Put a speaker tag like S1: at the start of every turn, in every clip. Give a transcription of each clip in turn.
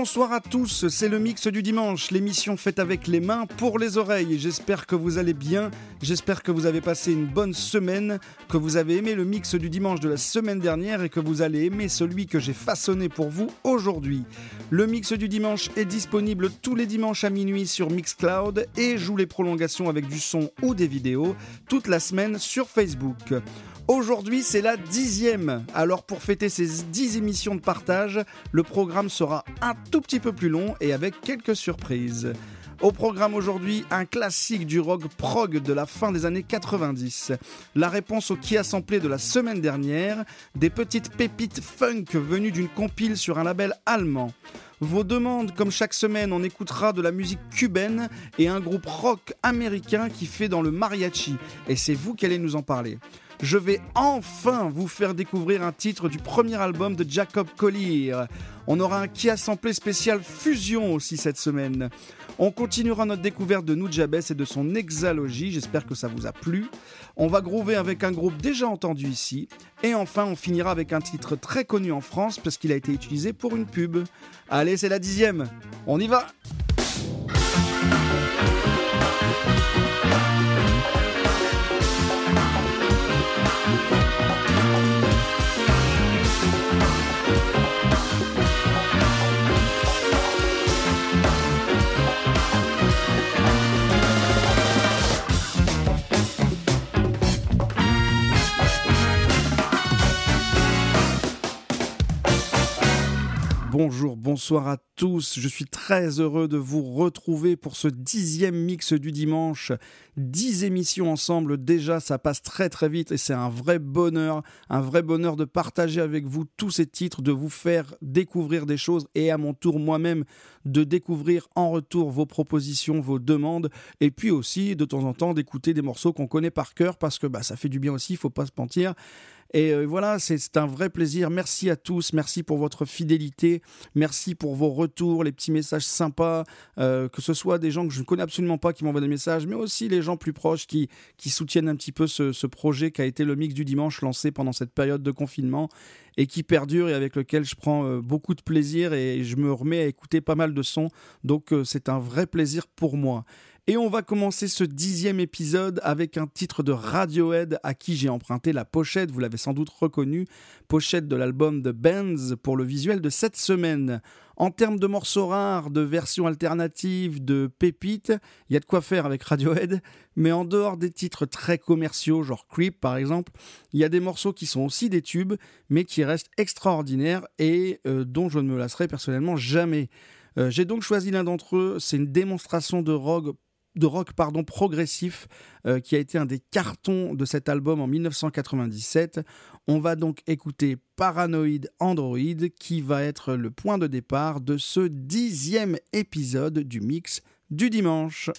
S1: Bonsoir à tous, c'est le mix du dimanche, l'émission faite avec les mains pour les oreilles. J'espère que vous allez bien, j'espère que vous avez passé une bonne semaine, que vous avez aimé le mix du dimanche de la semaine dernière et que vous allez aimer celui que j'ai façonné pour vous aujourd'hui. Le mix du dimanche est disponible tous les dimanches à minuit sur Mixcloud et joue les prolongations avec du son ou des vidéos toute la semaine sur Facebook. Aujourd'hui, c'est la dixième. Alors, pour fêter ces dix émissions de partage, le programme sera un tout petit peu plus long et avec quelques surprises. Au programme aujourd'hui, un classique du rock prog de la fin des années 90. La réponse au qui a samplé de la semaine dernière, des petites pépites funk venues d'une compile sur un label allemand. Vos demandes, comme chaque semaine, on écoutera de la musique cubaine et un groupe rock américain qui fait dans le mariachi. Et c'est vous qui allez nous en parler je vais enfin vous faire découvrir un titre du premier album de Jacob Collier. On aura un Kia samplé spécial Fusion aussi cette semaine. On continuera notre découverte de Nujabes et de son exalogie, j'espère que ça vous a plu. On va groover avec un groupe déjà entendu ici. Et enfin, on finira avec un titre très connu en France parce qu'il a été utilisé pour une pub. Allez, c'est la dixième. On y va! Bonjour, bonsoir à tous. Je suis très heureux de vous retrouver pour ce dixième mix du dimanche. Dix émissions ensemble, déjà ça passe très très vite et c'est un vrai bonheur, un vrai bonheur de partager avec vous tous ces titres, de vous faire découvrir des choses et à mon tour moi-même de découvrir en retour vos propositions, vos demandes et puis aussi de temps en temps d'écouter des morceaux qu'on connaît par cœur parce que bah, ça fait du bien aussi, il faut pas se mentir. Et euh, voilà, c'est un vrai plaisir. Merci à tous, merci pour votre fidélité, merci pour vos retours, les petits messages sympas, euh, que ce soit des gens que je ne connais absolument pas qui m'envoient des messages, mais aussi les gens plus proches qui, soutiennent un petit peu ce, ce projet qui a été le mix du dimanche lancé pendant cette période de confinement et qui perdure et avec lequel je prends euh, beaucoup de plaisir et je me remets à écouter pas mal de sons. Donc c'est un vrai plaisir pour moi. Et on va commencer ce dixième épisode avec un titre de Radiohead à qui j'ai emprunté la pochette, vous l'avez sans doute reconnu, pochette de l'album The Bands pour le visuel de cette semaine. En termes de morceaux rares, de versions alternatives, de pépites, il y a de quoi faire avec Radiohead, mais en dehors des titres très commerciaux, genre Creep par exemple, il y a des morceaux qui sont aussi des tubes, mais qui restent extraordinaires et euh, dont je ne me lasserai personnellement jamais. Euh, j'ai donc choisi l'un d'entre eux, c'est une démonstration de rock de rock pardon, progressif euh, qui a été un des cartons de cet album en 1997. On va donc écouter Paranoid Android qui va être le point de départ de ce dixième épisode du mix du dimanche.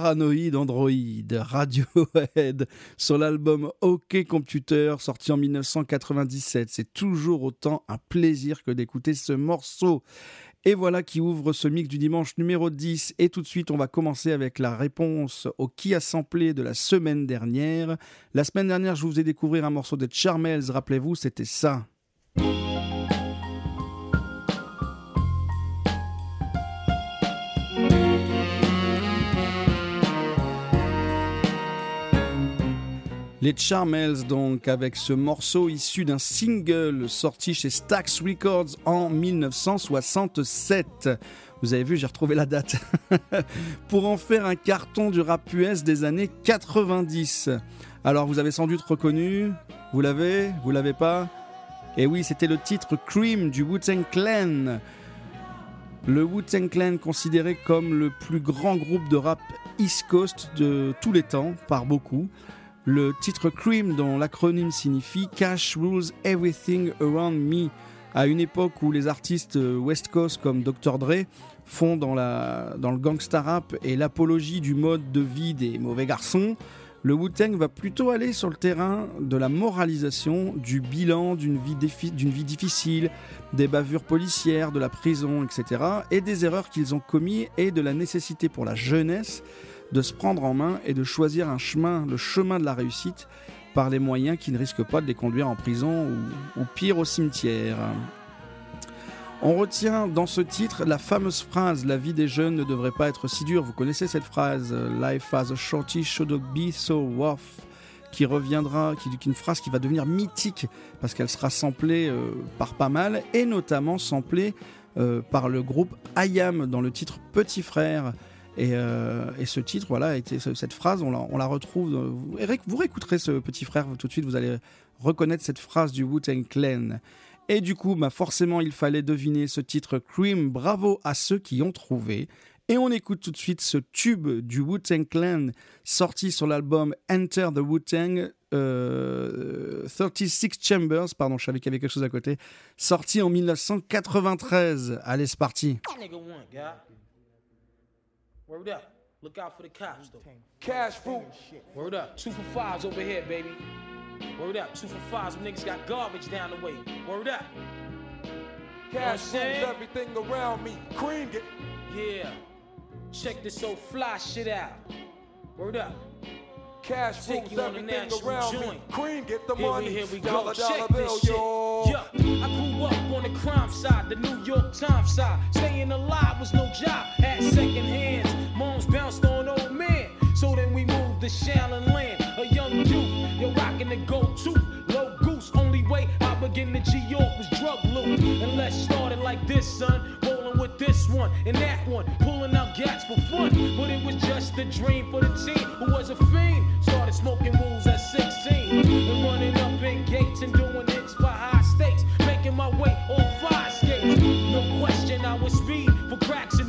S1: Paranoid Android, Radiohead, sur l'album OK Computer, sorti en 1997. C'est toujours autant un plaisir que d'écouter ce morceau. Et voilà qui ouvre ce mix du dimanche numéro 10. Et tout de suite, on va commencer avec la réponse au qui a samplé de la semaine dernière. La semaine dernière, je vous ai découvert un morceau de Charmels, rappelez-vous, c'était ça. Les Charmels donc avec ce morceau issu d'un single sorti chez Stax Records en 1967. Vous avez vu, j'ai retrouvé la date. Pour en faire un carton du rap US des années 90. Alors vous avez sans doute reconnu, vous l'avez, vous l'avez pas? Eh oui, c'était le titre Cream du Wu-Tang Clan. Le Wu-Tang Clan considéré comme le plus grand groupe de rap East Coast de tous les temps par beaucoup. Le titre Cream, dont l'acronyme signifie Cash Rules Everything Around Me, à une époque où les artistes euh, West Coast comme Dr. Dre font dans, le gangsta rap et l'apologie du mode de vie des mauvais garçons, le Wu-Tang va plutôt aller sur le terrain de la moralisation, du bilan d'une vie, vie difficile, des bavures policières, de la prison, etc. et des erreurs qu'ils ont commises et de la nécessité pour la jeunesse de se prendre en main et de choisir un chemin, le chemin de la réussite, par les moyens qui ne risquent pas de les conduire en prison ou, pire au cimetière. On retient dans ce titre la fameuse phrase La vie des jeunes ne devrait pas être si dure. Vous connaissez cette phrase Life as a shorty should be so rough? Qui reviendra, qui, est une phrase qui va devenir mythique parce qu'elle sera samplée euh, par pas mal et notamment samplée euh, par le groupe IAM dans le titre Petit Frère euh, et, ce titre, voilà, cette phrase, on la, retrouve. Vous, vous réécouterez ce petit frère tout de suite, vous allez reconnaître cette phrase du Wu-Tang Clan. Et du coup, bah forcément, il fallait deviner ce titre Cream. Bravo à ceux qui ont trouvé. Et on écoute tout de suite ce tube du Wu-Tang Clan sorti sur l'album Enter the Wu-Tang 36 euh, Chambers, pardon, je savais qu'il y avait quelque chose à côté, sorti en 1993. Allez, c'est parti. Word up. Look out for the cops, though. Cash fruit. Word up. Two for fives over here, baby. Word up. Two for fives. Some niggas got garbage down the way. Word up. Cash you know everything around me. Cream it. Yeah. Check this old fly shit out. Word up. Cash rules everything around joint. me. Cream, get the here money. We, here we go. Dollar, Check dollar this shit. Yeah, I grew up on the crime side, the New York Times side. Staying alive was no job. Had second hands. Moms bounced on old man. So then we moved to Shallon Land. A young youth, you're rocking the go-to. Low goose, only way I begin to G-York was drug loot. And let's start it like this, son one and that one, pulling out gats for fun. But it was just a dream for the team who was a fiend. Started smoking rules at 16 and running up in gates and doing hits for high stakes. Making my way on fire skates. No question, I was speed for cracks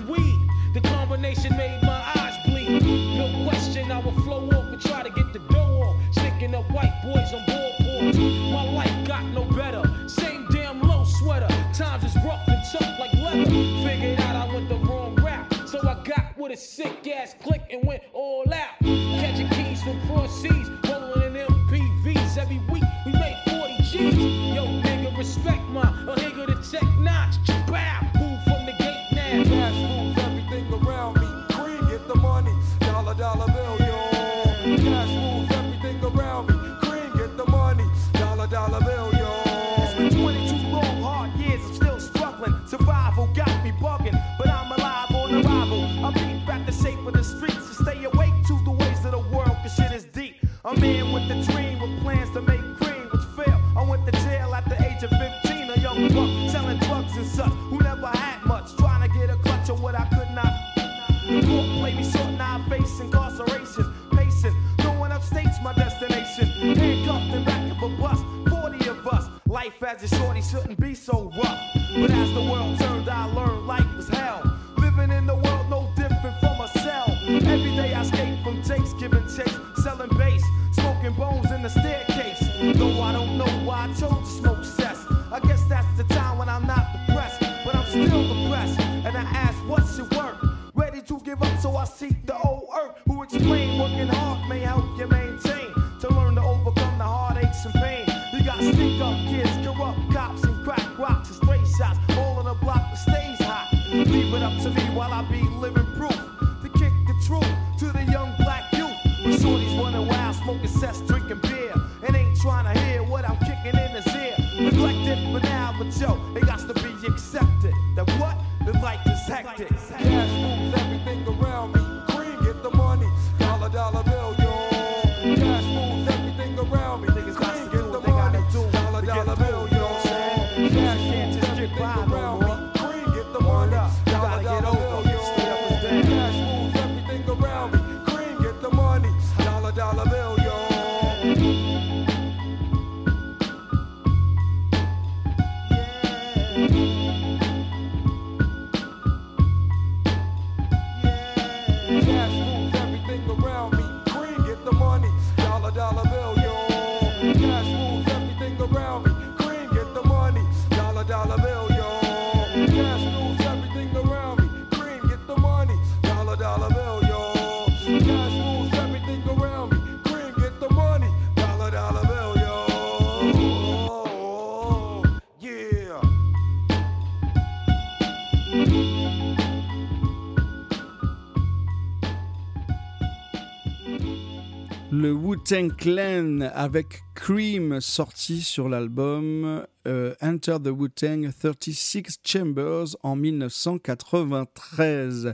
S1: Le Wu-Tang Clan avec Cream sorti sur l'album euh, Enter the Wu-Tang 36 Chambers en 1993.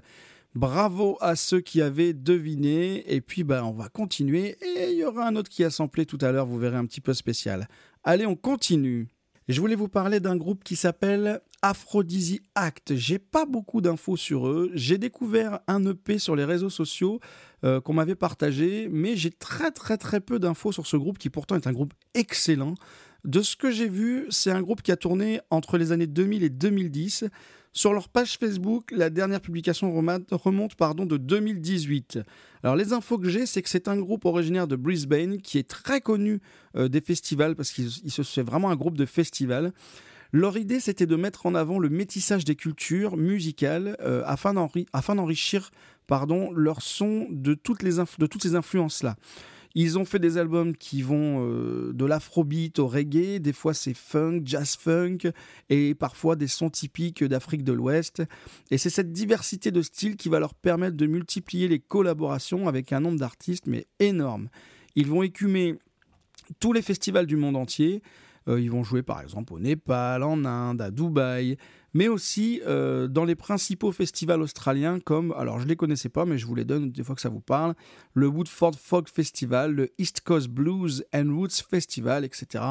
S1: Bravo à ceux qui avaient deviné. Et puis, bah, on va continuer. Et il y aura un autre qui a samplé tout à l'heure. Vous verrez un petit peu spécial. Allez, on continue. Je voulais vous parler d'un groupe qui s'appelle Aphrodisi Act. J'ai pas beaucoup d'infos sur eux. J'ai découvert un EP sur les réseaux sociaux euh, qu'on m'avait partagé, mais j'ai très très très peu d'infos sur ce groupe qui pourtant est un groupe excellent. De ce que j'ai vu, c'est un groupe qui a tourné entre les années 2000 et 2010. Sur leur page Facebook, la dernière publication remonte, pardon, de 2018. Alors les infos que j'ai, c'est que c'est un groupe originaire de Brisbane qui est très connu euh, des festivals parce qu'il il se fait vraiment un groupe de festivals. Leur idée, c'était de mettre en avant le métissage des cultures musicales euh, afin d'enrichir pardon, leur son de toutes, les de toutes ces influences-là. Ils ont fait des albums qui vont euh, de l'afrobeat au reggae, des fois c'est funk, jazz funk, et parfois des sons typiques d'Afrique de l'Ouest. Et c'est cette diversité de styles qui va leur permettre de multiplier les collaborations avec un nombre d'artistes, mais énorme. Ils vont écumer tous les festivals du monde entier. Euh, ils vont jouer par exemple au Népal, en Inde, à Dubaï, mais aussi euh, dans les principaux festivals australiens comme, alors je ne les connaissais pas, mais je vous les donne des fois que ça vous parle, le Woodford Folk Festival, le East Coast Blues and Roots Festival, etc.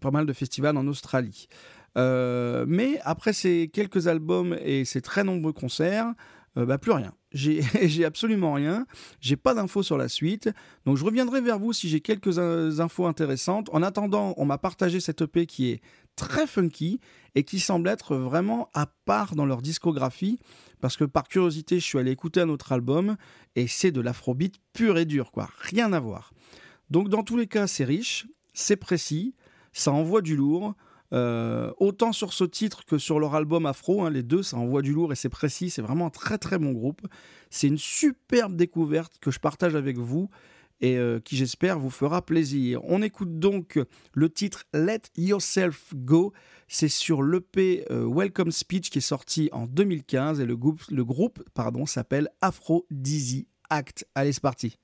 S1: Pas mal de festivals en Australie. Euh, mais après ces quelques albums et ces très nombreux concerts, euh, bah, plus rien. J'ai absolument rien. J'ai pas d'infos sur la suite. Donc je reviendrai vers vous si j'ai quelques infos intéressantes. En attendant, on m'a partagé cette EP qui est très funky et qui semble être vraiment à part dans leur discographie. Parce que par curiosité, je suis allé écouter un autre album et c'est de l'afrobeat pur et dur, quoi. Rien à voir. Donc dans tous les cas, c'est riche, c'est précis, ça envoie du lourd. Euh, autant sur ce titre que sur leur album Afro, hein, les deux, ça envoie du lourd et c'est précis, c'est vraiment un très très bon groupe. C'est une superbe découverte que je partage avec vous et euh, qui j'espère vous fera plaisir. On écoute donc le titre Let Yourself Go, c'est sur l'EP euh, Welcome Speech qui est sorti en 2015 et le groupe, le groupe pardon, s'appelle Afro Dizzy Act. Allez, c'est parti.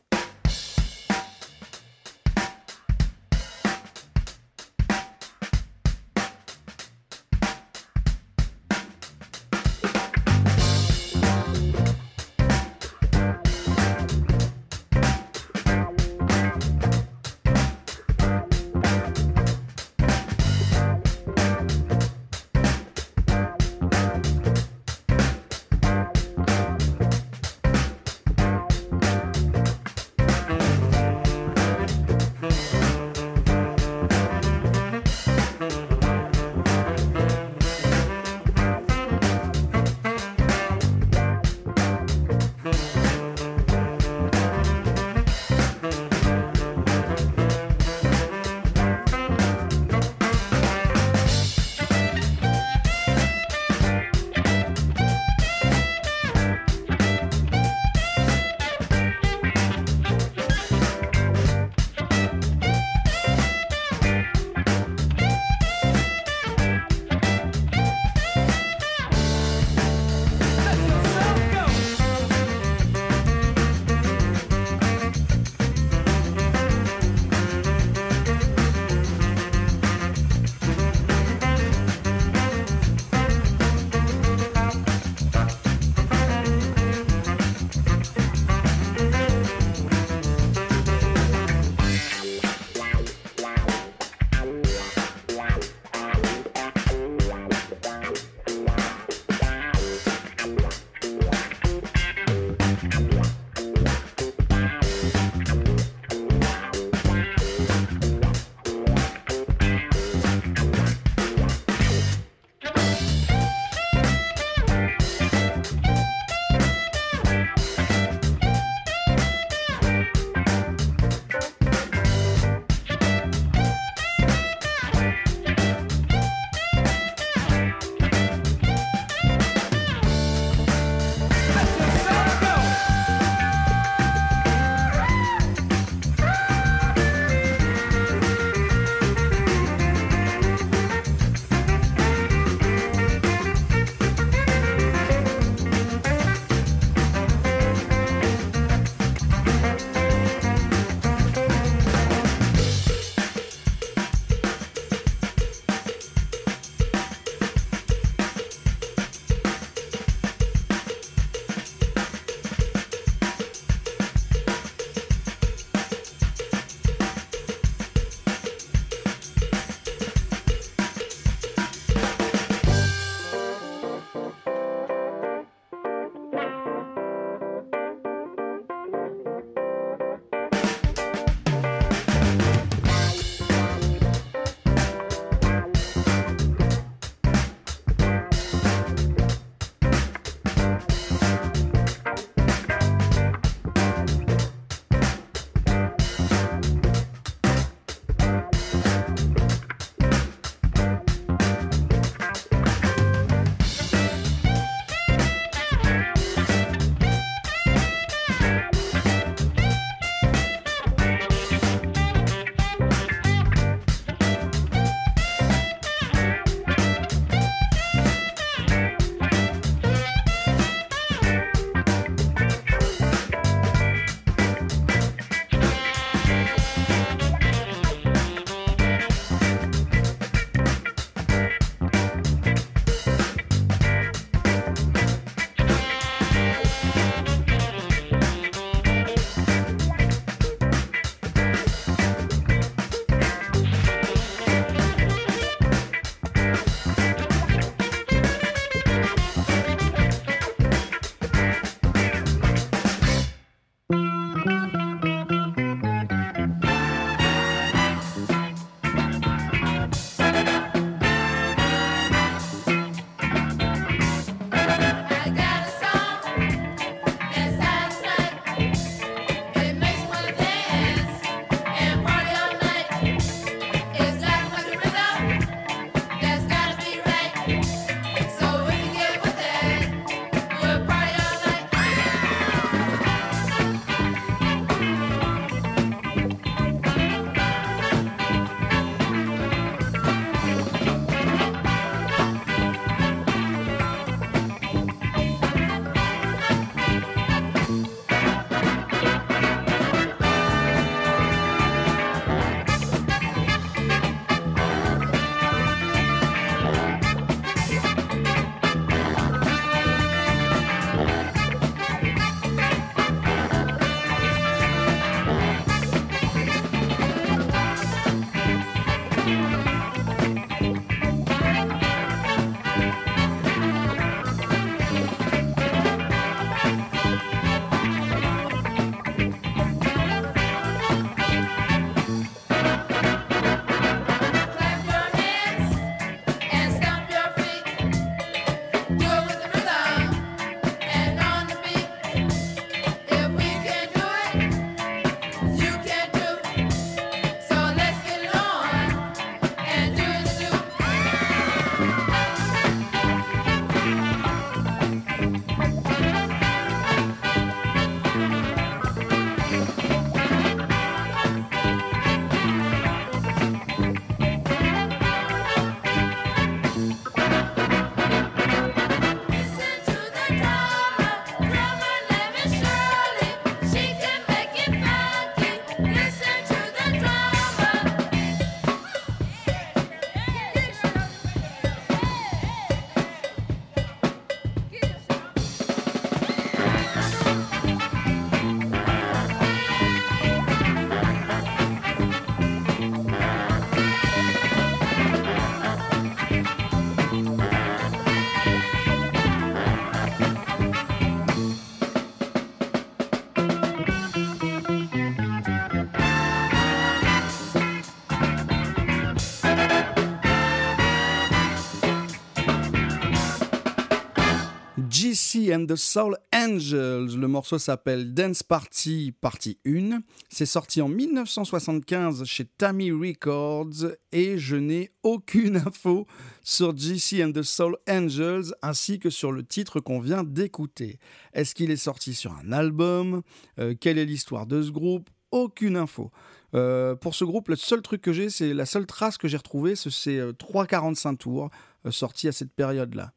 S1: GC and the Soul Angels. Le morceau s'appelle Dance Party Partie 1. C'est sorti en 1975 chez Tammy Records et je n'ai aucune info sur GC and the Soul Angels ainsi que sur le titre qu'on vient d'écouter. Est-ce qu'il est sorti sur un album? Euh, Quelle est l'histoire de ce groupe? Aucune info. Euh, pour ce groupe, le seul truc que j'ai, c'est la seule trace que j'ai retrouvée, c'est 3,45 tours sortis à cette période-là.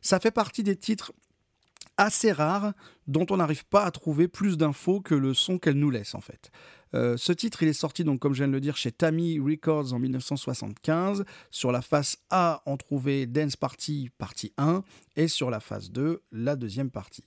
S1: Ça fait partie des titres assez rares dont on n'arrive pas à trouver plus d'infos que le son qu'elle nous laisse en fait. Euh, ce titre, il est sorti donc comme je viens de le dire chez Tammy Records en 1975. Sur la face A, on trouvait Dance Party partie 1 et sur la face 2, la deuxième partie.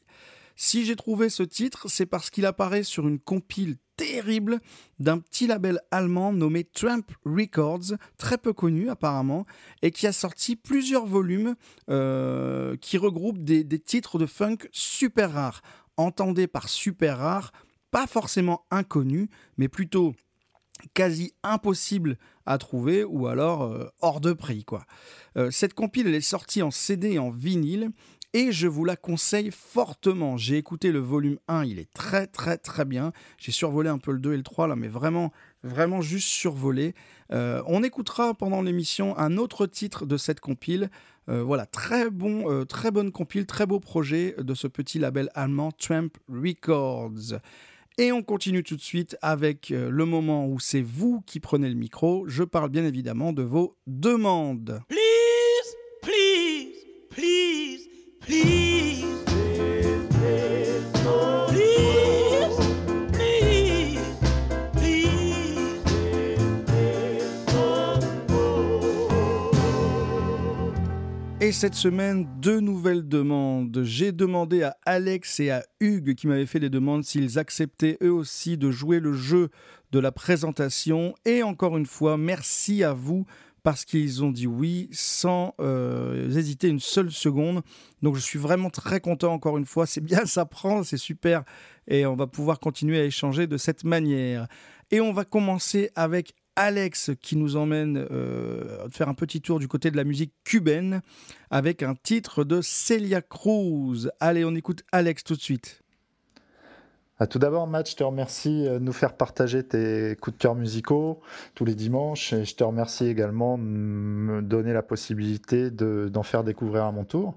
S1: Si j'ai trouvé ce titre, c'est parce qu'il apparaît sur une compile terrible d'un petit label allemand nommé Trump Records, très peu connu apparemment, et qui a sorti plusieurs volumes euh, qui regroupent des, titres de funk super rares. Entendez par super rares, pas forcément inconnus, mais plutôt quasi impossible à trouver ou alors euh, hors de prix quoi. Euh, cette compile elle est sortie en CD et en vinyle et je vous la conseille fortement. J'ai écouté le volume 1, il est très très très bien. J'ai survolé un peu le 2 et le 3 là, mais vraiment, vraiment juste survolé. Euh, on écoutera pendant l'émission un autre titre de cette compile. Euh, voilà, très bon, euh, très bonne compile, très beau projet de ce petit label allemand Tramp Records. Et on continue tout de suite avec le moment où c'est vous qui prenez le micro. Je parle bien évidemment de vos demandes.
S2: Please, please, please.
S1: Et cette semaine, deux nouvelles demandes. J'ai demandé à Alex et à Hugues, qui m'avaient fait des demandes, s'ils acceptaient eux aussi de jouer le jeu de la présentation. Et encore une fois, merci à vous parce qu'ils ont dit oui sans euh, hésiter une seule seconde. Donc je suis vraiment très content encore une fois. C'est bien, ça prend, c'est super. Et on va pouvoir continuer à échanger de cette manière. Et on va commencer avec Alex qui nous emmène euh, faire un petit tour du côté de la musique cubaine avec un titre de Celia Cruz. Allez, on écoute Alex tout de suite.
S3: Tout d'abord, Matt, je te remercie euh, de nous faire partager tes coups de cœur musicaux tous les dimanches. Et je te remercie également de me donner la possibilité d'en faire découvrir à mon tour.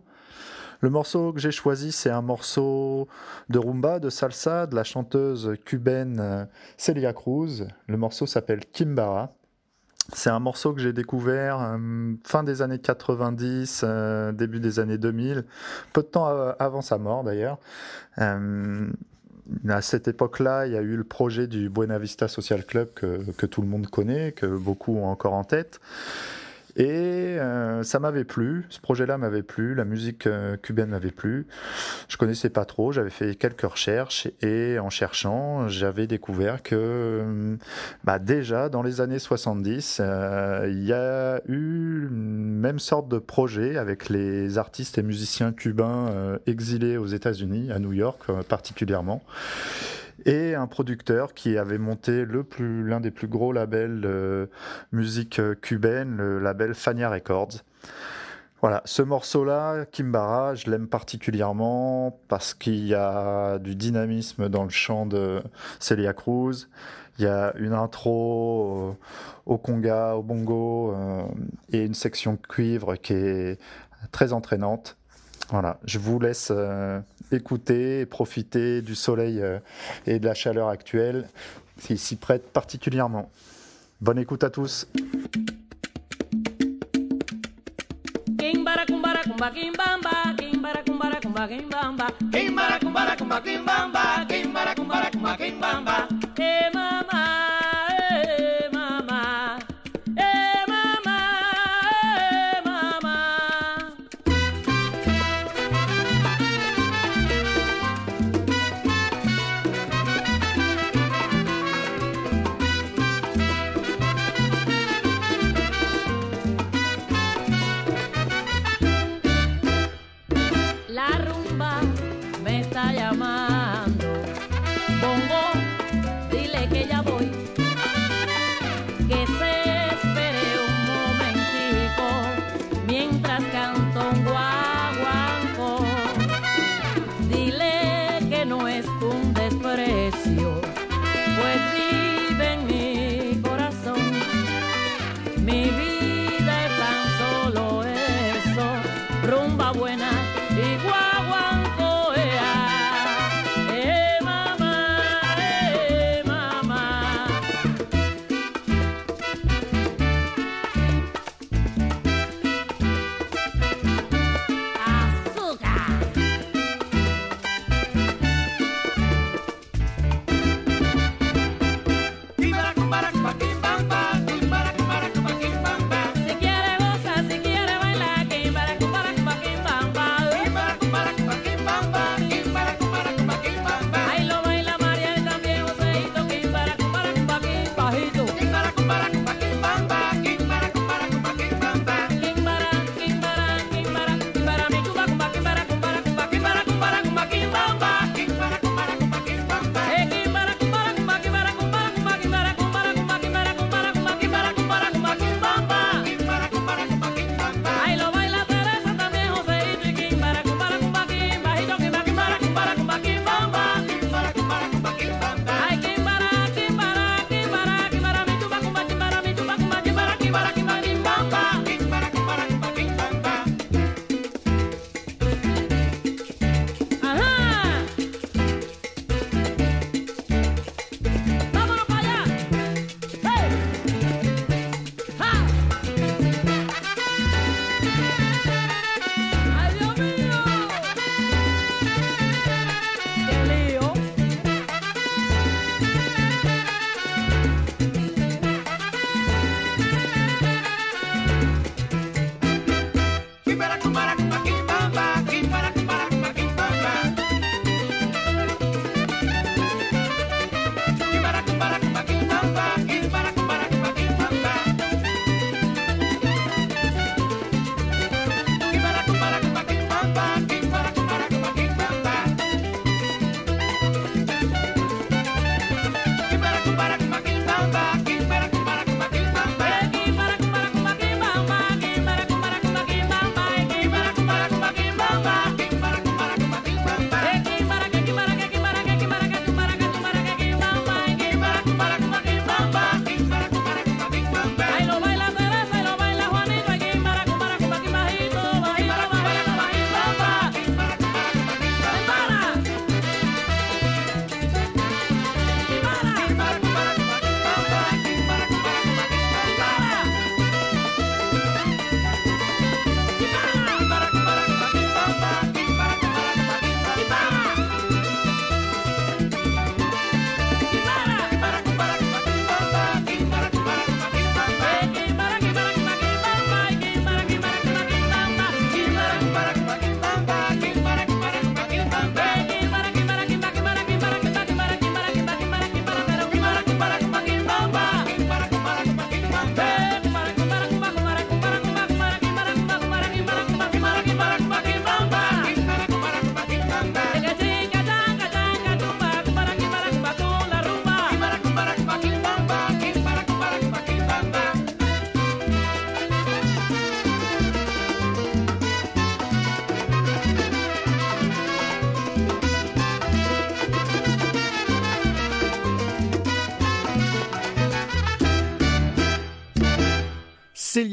S3: Le morceau que j'ai choisi, c'est un morceau de rumba, de salsa, de la chanteuse cubaine euh, Celia Cruz. Le morceau s'appelle Kimbara. C'est un morceau que j'ai découvert euh, fin des années 90, début des années 2000, peu de temps avant sa mort d'ailleurs à cette époque-là, il y a eu le projet du Buena Vista Social Club que, que, tout le monde connaît, que beaucoup ont encore en tête. Et euh, ça m'avait plu, ce projet-là m'avait plu, la musique euh, cubaine m'avait plu. Je connaissais pas trop, j'avais fait quelques recherches et en cherchant, j'avais découvert que euh, bah déjà dans les années 70, il y a eu même sorte de projet avec les artistes et musiciens cubains exilés aux États-Unis, à New York particulièrement et un producteur qui avait monté l'un des plus gros labels de musique cubaine, le label Fania Records. Voilà, ce morceau-là, Kimbara, je l'aime particulièrement parce qu'il y a du dynamisme dans le chant de Celia Cruz. Il y a une intro au conga, au bongo euh, et une section cuivre qui est très entraînante. Voilà, je vous laisse euh, écouter et profiter du soleil euh, et de la chaleur actuelle qui s'y prête particulièrement. Bonne écoute à tous.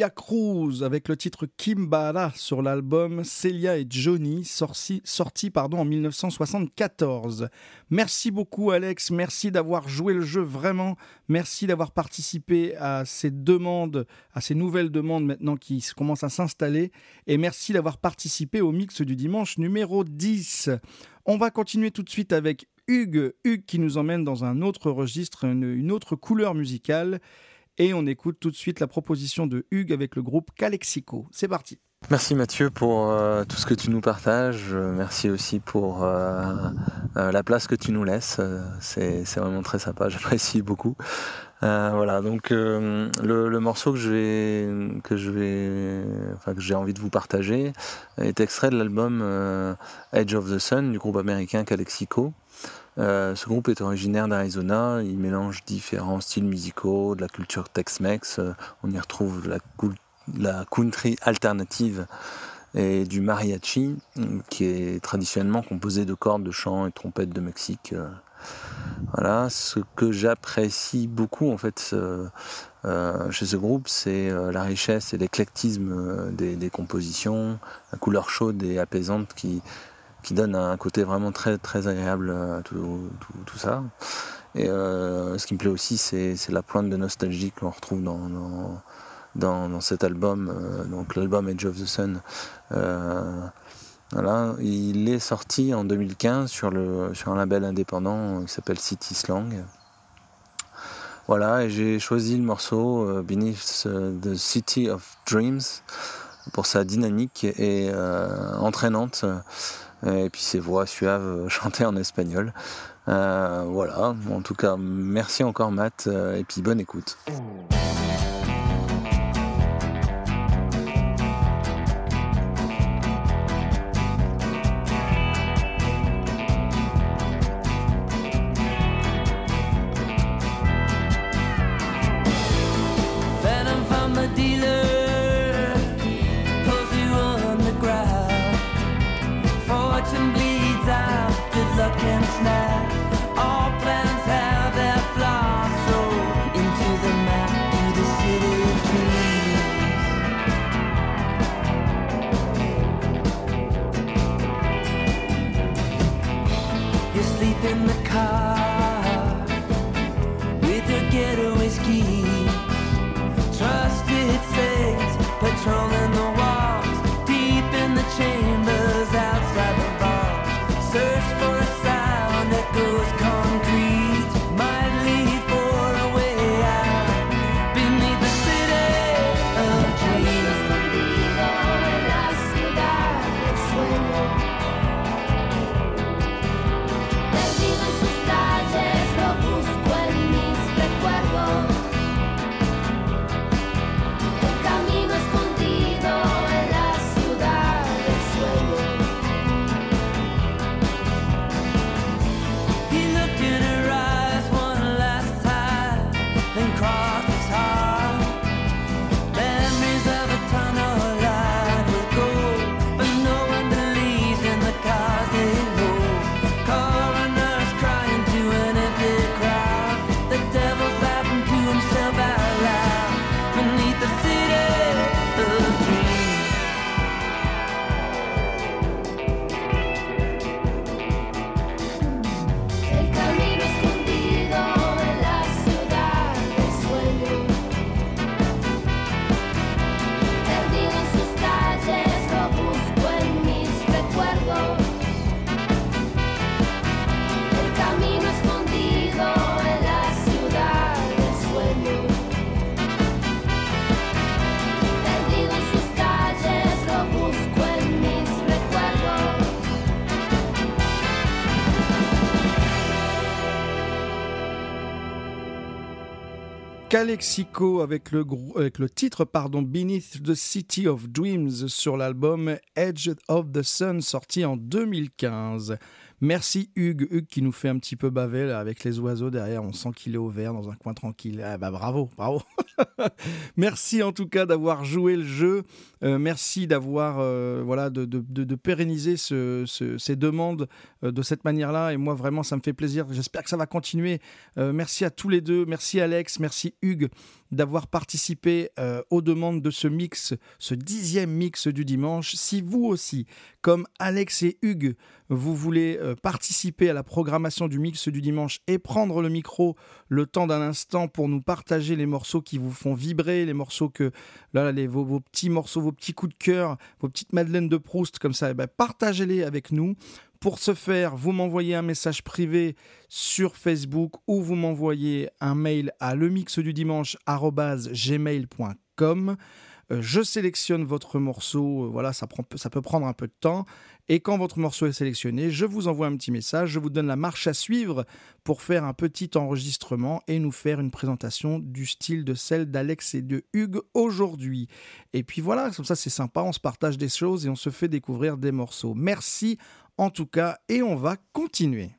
S1: Celia Cruz avec le titre Kimbara sur l'album Celia et Johnny sorti, en 1974. Merci beaucoup Alex, merci d'avoir joué le jeu vraiment, merci d'avoir participé à ces demandes, à ces nouvelles demandes maintenant qui commencent à s'installer et merci d'avoir participé au mix du dimanche numéro 10. On va continuer tout de suite avec Hugues, Hugues qui nous emmène dans un autre registre, une autre couleur musicale. Et on écoute tout de suite la proposition de Hugues avec le groupe Calexico. C'est parti.
S4: Merci Mathieu pour euh, tout ce que tu nous partages. Euh, merci aussi pour euh, la place que tu nous laisses. C'est vraiment très sympa, j'apprécie beaucoup. Voilà, donc le, morceau que je vais, que je vais, que j'ai envie de vous partager est extrait de l'album Edge of the Sun du groupe américain Calexico. Euh, ce groupe est originaire d'Arizona, il mélange différents styles musicaux, de la culture Tex-Mex, euh, on y retrouve la, cou- la country alternative et du mariachi, qui est traditionnellement composé de cordes de chant et trompettes de Mexique. euh. Voilà, ce que j'apprécie beaucoup en fait chez ce groupe, c'est la richesse et l'éclectisme des compositions, la couleur chaude et apaisante qui, qui donne un côté vraiment très très agréable à tout, ça. Et euh, ce qui me plaît aussi, c'est la pointe de nostalgie qu'on retrouve dans, dans, cet album, euh, donc l'album Edge of the Sun. Euh, il est sorti en 2015 sur, le, sur un label indépendant qui s'appelle City Slang. Voilà, et j'ai choisi le morceau euh, Beneath the City of Dreams pour sa dynamique et euh, entraînante et puis ses voix suaves euh, chantées en espagnol. Euh, voilà, en tout cas, merci encore Matt euh, et puis bonne écoute.
S1: Calexico avec le, avec le titre pardon, Beneath the City of Dreams sur l'album Edge of the Sun sorti en 2015. Merci Hugues, Hugues qui nous fait un petit peu baver avec les oiseaux derrière, on sent qu'il est au vert dans un coin tranquille. Ah bah bravo, bravo. merci en tout cas d'avoir joué le jeu, Euh, merci d'avoir euh, voilà de, pérenniser ce- ce- ces demandes euh, de cette manière-là et moi vraiment ça me fait plaisir. J'espère que ça va continuer. Euh, merci à tous les deux, merci Alex, merci Hugues d'avoir participé euh, aux demandes de ce mix, ce dixième mix du dimanche. Si vous aussi, comme Alex et Hugues, vous voulez euh, participer à la programmation du mix du dimanche et prendre le micro le temps d'un instant pour nous partager les morceaux qui vous font vibrer, les morceaux que là, les, vos, vos petits morceaux, vos petits coups de cœur, vos petites madeleines de Proust comme ça, eh ben, partagez-les avec nous. Pour ce faire, vous m'envoyez un message privé sur Facebook ou vous m'envoyez un mail à lemixdudimanche@gmail.com. Euh, Je sélectionne votre morceau, euh, voilà, ça, prend, ça peut prendre un peu de temps. Et quand votre morceau est sélectionné, je vous envoie un petit message, je vous donne la marche à suivre pour faire un petit enregistrement et nous faire une présentation du style de celle d'Alex et de Hugues aujourd'hui. Et puis voilà, comme ça c'est sympa, on se partage des choses et on se fait découvrir des morceaux. Merci en tout cas et on va continuer.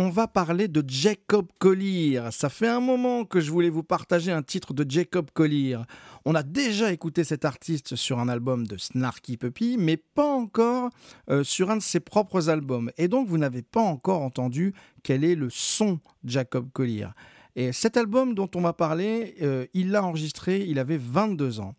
S1: On va parler de Jacob Collier. Ça fait un moment que je voulais vous partager un titre de Jacob Collier. On a déjà écouté cet artiste sur un album de Snarky Puppy, mais pas encore euh, sur un de ses propres albums. Et donc vous n'avez pas encore entendu quel est le son Jacob Collier. Et cet album dont on va parler, euh, il l'a enregistré, il avait 22 ans.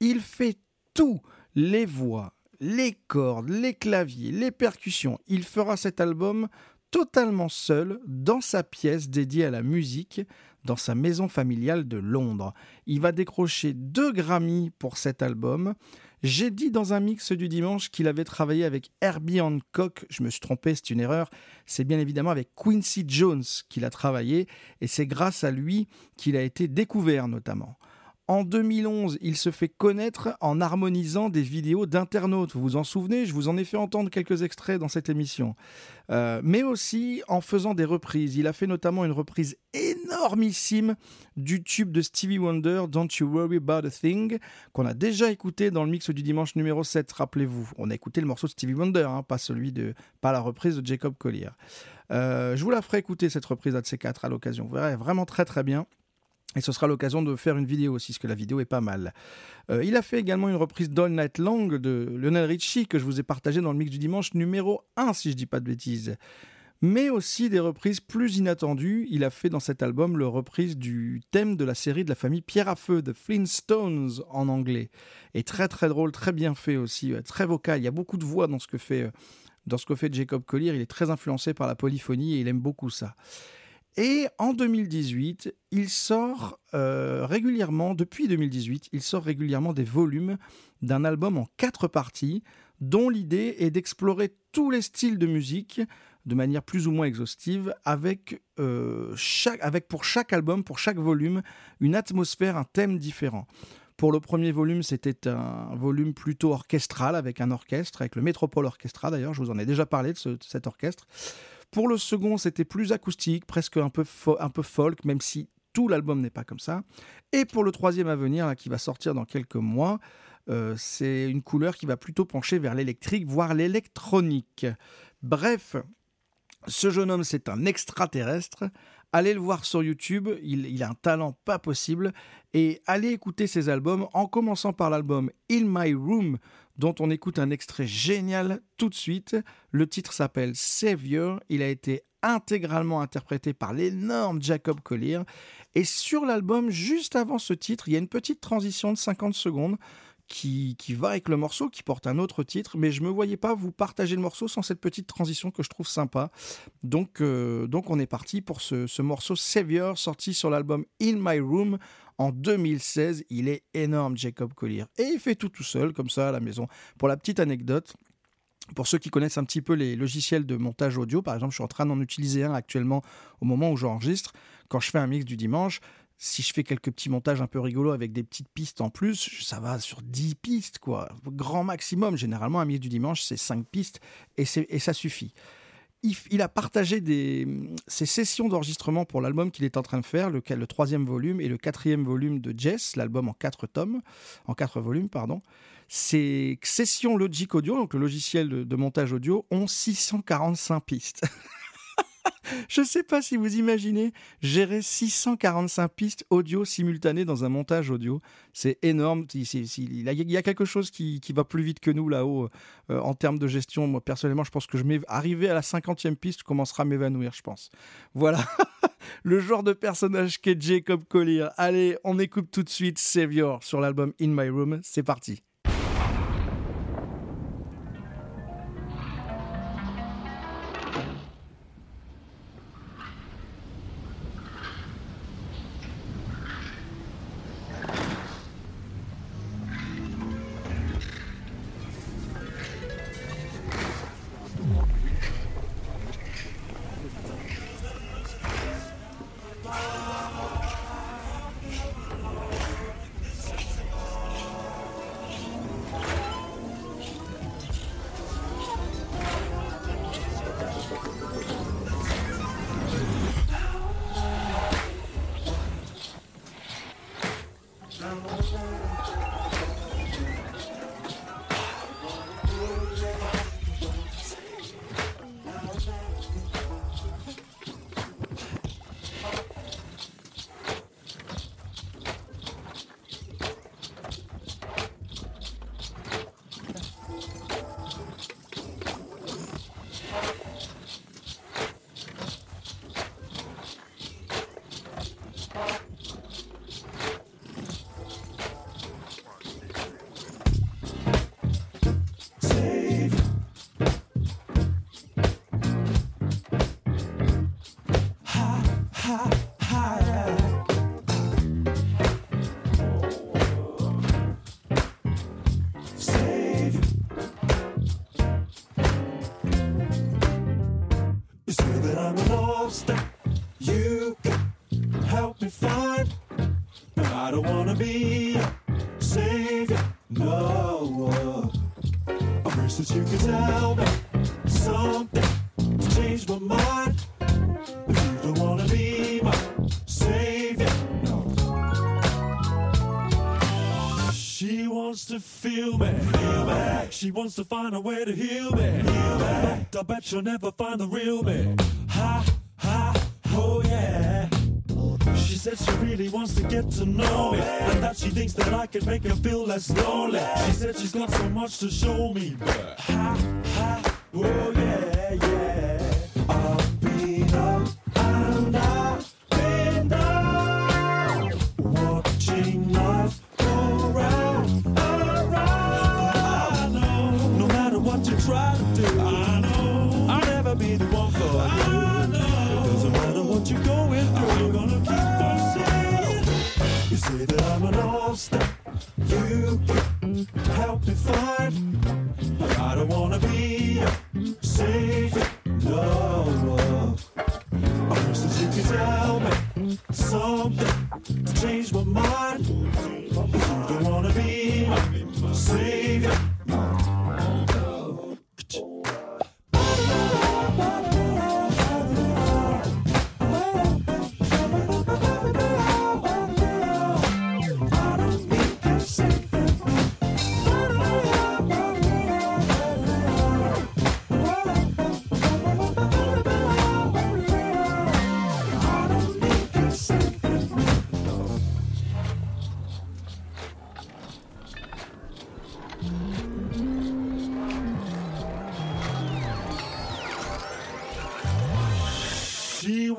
S1: Il fait tout, les voix, les cordes, les claviers, les percussions. Il fera cet album totalement seul dans sa pièce dédiée à la musique dans sa maison familiale de Londres. Il va décrocher deux Grammy pour cet album. J'ai dit dans un mix du dimanche qu'il avait travaillé avec Herbie Hancock. Je me suis trompé, c'est une erreur. C'est bien évidemment avec Quincy Jones qu'il a travaillé et c'est grâce à lui qu'il a été découvert notamment. En 2011, il se fait connaître en harmonisant des vidéos d'internautes. Vous vous en souvenez? Je vous en ai fait entendre quelques extraits dans cette émission. Euh, mais aussi en faisant des reprises. Il a fait notamment une reprise énormissime du tube de Stevie Wonder, Don't You Worry About a Thing, qu'on a déjà écouté dans le mix du dimanche numéro 7, rappelez-vous. On a écouté le morceau de Stevie Wonder, hein, pas celui de, pas la reprise de Jacob Collier. Euh, je vous la ferai écouter cette reprise à de ces quatre à l'occasion. Vous verrez, vraiment très très bien. Et ce sera l'occasion de faire une vidéo aussi, parce que la vidéo est pas mal. Euh, il a fait également une reprise d'All Night Long de Lionel Richie, que je vous ai partagé dans le mix du dimanche numéro 1, si je dis pas de bêtises. Mais aussi des reprises plus inattendues. Il a fait dans cet album le reprise du thème de la série de la famille Pierre à Feu, de Flintstones en anglais. Et très très drôle, très bien fait aussi, euh, très vocal. Il y a beaucoup de voix dans ce que fait, euh, dans ce que fait Jacob Collier. Il est très influencé par la polyphonie et il aime beaucoup ça. Et en 2018, il sort euh, régulièrement, depuis 2018, il sort régulièrement des volumes d'un album en quatre parties, dont l'idée est d'explorer tous les styles de musique de manière plus ou moins exhaustive, avec, euh, chaque, avec pour chaque album, pour chaque volume, une atmosphère, un thème différent. Pour le premier volume, c'était un volume plutôt orchestral, avec un orchestre, avec le Métropole Orchestra d'ailleurs, je vous en ai déjà parlé de, ce- de cet orchestre. Pour le second, c'était plus acoustique, presque un peu, folk, même si tout l'album n'est pas comme ça. Et pour le troisième à venir, qui va sortir dans quelques mois, euh, c'est une couleur qui va plutôt pencher vers l'électrique, voire l'électronique. Bref, ce jeune homme, c'est un extraterrestre. Allez le voir sur YouTube, il, il a un talent pas possible. Et allez écouter ses albums, en commençant par l'album In My Room, dont on écoute un extrait génial tout de suite. Le titre s'appelle Savior. Il a été intégralement interprété par l'énorme Jacob Collier. Et sur l'album, juste avant ce titre, il y a une petite transition de 50 secondes qui, qui va avec le morceau, qui porte un autre titre, mais je ne me voyais pas vous partager le morceau sans cette petite transition que je trouve sympa. Donc, euh, donc on est parti pour ce, ce morceau Savior, sorti sur l'album In My Room en 2016. Il est énorme, Jacob Collier. Et il fait tout tout seul, comme ça, à la maison. Pour la petite anecdote, pour ceux qui connaissent un petit peu les logiciels de montage audio, par exemple, je suis en train d'en utiliser un actuellement au moment où j'enregistre. Quand je fais un mix du dimanche, si je fais quelques petits montages un peu rigolos avec des petites pistes en plus, ça va sur 10 pistes, quoi. Grand maximum. Généralement, un mix du dimanche, c'est 5 pistes et, et ça suffit. Il, a partagé ses sessions d'enregistrement pour l'album qu'il est en train de faire, le, troisième volume et le quatrième volume de Jess, l'album en quatre tomes, en quatre volumes, pardon. Ces sessions Logic Audio, donc le logiciel de, de montage audio, ont 645 pistes. Je sais pas si vous imaginez gérer 645 pistes audio simultanées dans un montage audio. C'est énorme. Il y a- quelque chose qui, va plus vite que nous là-haut euh, en termes de gestion. Moi, personnellement, je pense que je arrivé à la 50e piste, je commencerai à m'évanouir, je pense. Voilà. Le genre de personnage qu'est Jacob Collier. Allez, on écoute tout de suite Savior sur l'album In My Room. C'est parti.
S5: Wants to find a way to heal me, heal me. I bet she'll never find the real me. Ha, ha, oh yeah. She said she really wants to get to know me, and that she thinks that I can make her feel less lonely. She said she's got so much to show me, but ha, ha,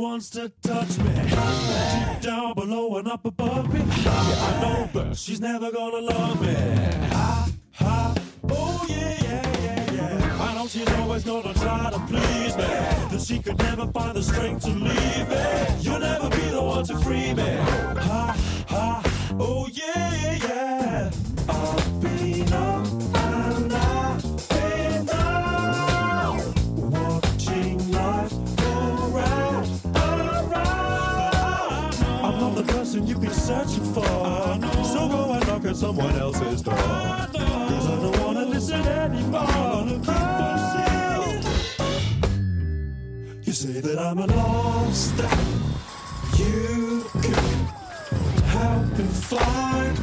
S5: wants to touch me. Deep down below and up above me. I know but she's never gonna love me. Ha, ha, oh yeah, yeah, yeah, yeah. I know she's always gonna try to please me. That she could never find the strength to leave me. You'll never be the one to free me. Ha, ha, oh yeah, yeah searching for. So go and knock at someone else's door. Cause I don't wanna listen anymore. On singing. that I'm a lost. You could help me find,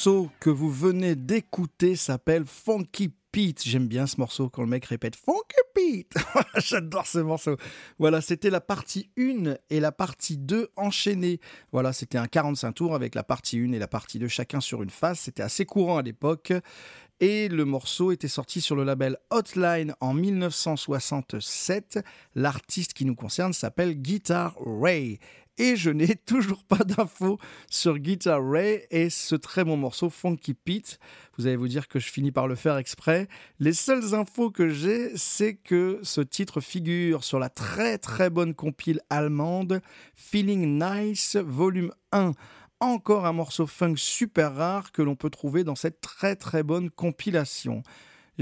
S1: morceau que vous venez d'écouter s'appelle Funky Pete. J'aime bien ce morceau quand le mec répète Funky Pete. J'adore ce morceau. Voilà, c'était la partie 1 et la partie 2 enchaînées. Voilà, c'était un 45 tours avec la partie 1 et la partie 2 chacun sur une face. C'était assez courant à l'époque. Et le morceau était sorti sur le label Hotline en 1967. L'artiste qui nous concerne s'appelle Guitar Ray. Et je n'ai toujours pas d'infos sur Guitar Ray et ce très bon morceau Funky Pete. Vous allez vous dire que je finis par le faire exprès. Les seules infos que j'ai, c'est que ce titre figure sur la très très bonne compile allemande Feeling Nice Volume 1 encore un morceau funk super rare que l'on peut trouver dans cette très très bonne compilation.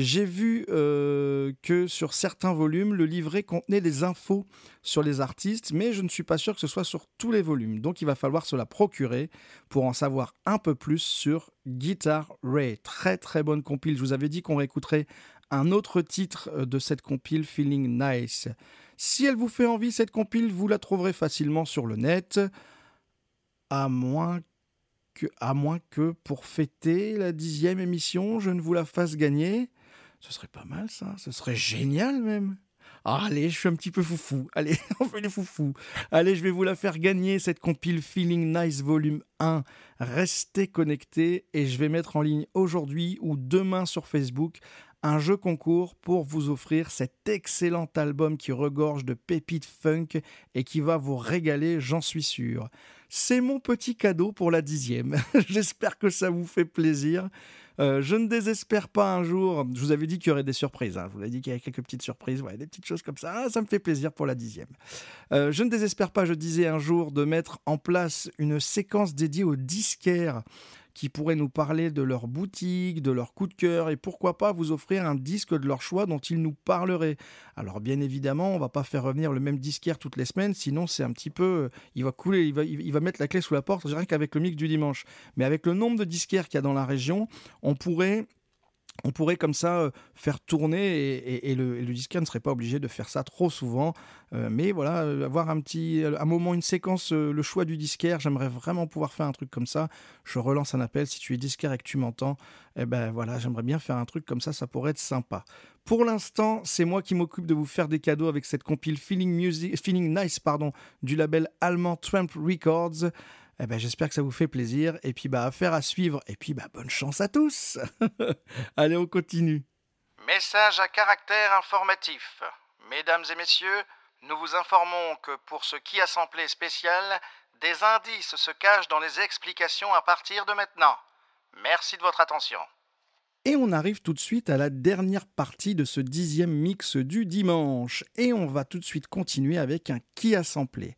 S1: J'ai vu euh, que sur certains volumes, le livret contenait des infos sur les artistes, mais je ne suis pas sûr que ce soit sur tous les volumes. Donc il va falloir se la procurer pour en savoir un peu plus sur Guitar Ray. Très très bonne compile. Je vous avais dit qu'on réécouterait un autre titre euh, de cette compile, Feeling Nice. Si elle vous fait envie, cette compile, vous la trouverez facilement sur le net à moins que, à moins que pour fêter la dixième émission, je ne vous la fasse gagner. Ce serait pas mal ça, ce serait génial même. Ah, allez, je suis un petit peu foufou. Allez, on fait les foufous. Allez, je vais vous la faire gagner, cette compile Feeling Nice Volume 1. Restez connectés et je vais mettre en ligne aujourd'hui ou demain sur Facebook un jeu concours pour vous offrir cet excellent album qui regorge de pépites funk et qui va vous régaler, j'en suis sûr. C'est mon petit cadeau pour la dixième. J'espère que ça vous fait plaisir. Euh, je ne désespère pas un jour. Je vous avais dit qu'il y aurait des surprises. hein. Je vous avais dit qu'il y avait quelques petites surprises, des petites choses comme ça. Ah, ça me fait plaisir pour la dixième. Euh, je ne désespère pas, je disais un jour, de mettre en place une séquence dédiée aux disquaires qui pourraient nous parler de leur boutique, de leur coup de cœur et pourquoi pas vous offrir un disque de leur choix dont ils nous parleraient. Alors bien évidemment, on va pas faire revenir le même disquaire toutes les semaines, sinon c'est un petit peu, il va couler, il va, mettre la clé sous la porte, rien qu'avec le mix du dimanche. Mais avec le nombre de disquaires qu'il y a dans la région, on pourrait on pourrait comme ça euh, faire tourner et, le, et disquaire ne serait pas obligé de faire ça trop souvent. Euh, mais voilà, euh, avoir un petit, un moment, une séquence, le choix du disquaire, j'aimerais vraiment pouvoir faire un truc comme ça. Je relance un appel, si tu es disquaire et que tu m'entends, eh ben voilà, j'aimerais bien faire un truc comme ça, ça pourrait être sympa. Pour l'instant, c'est moi qui m'occupe de vous faire des cadeaux avec cette compile Feeling, Music, Feeling Nice pardon, du label allemand Tramp Records. Eh ben, j'espère que ça vous fait plaisir. Et puis, bah, affaire à suivre. Et puis, bah, bonne chance à tous. Allez, on continue.
S6: Message à caractère informatif. Mesdames et messieurs, nous vous informons que pour ce qui a spécial, des indices se cachent dans les explications à partir de maintenant. Merci de votre attention.
S1: Et on arrive tout de suite à la dernière partie de ce dixième mix du dimanche. Et on va tout de suite continuer avec un qui a samplé.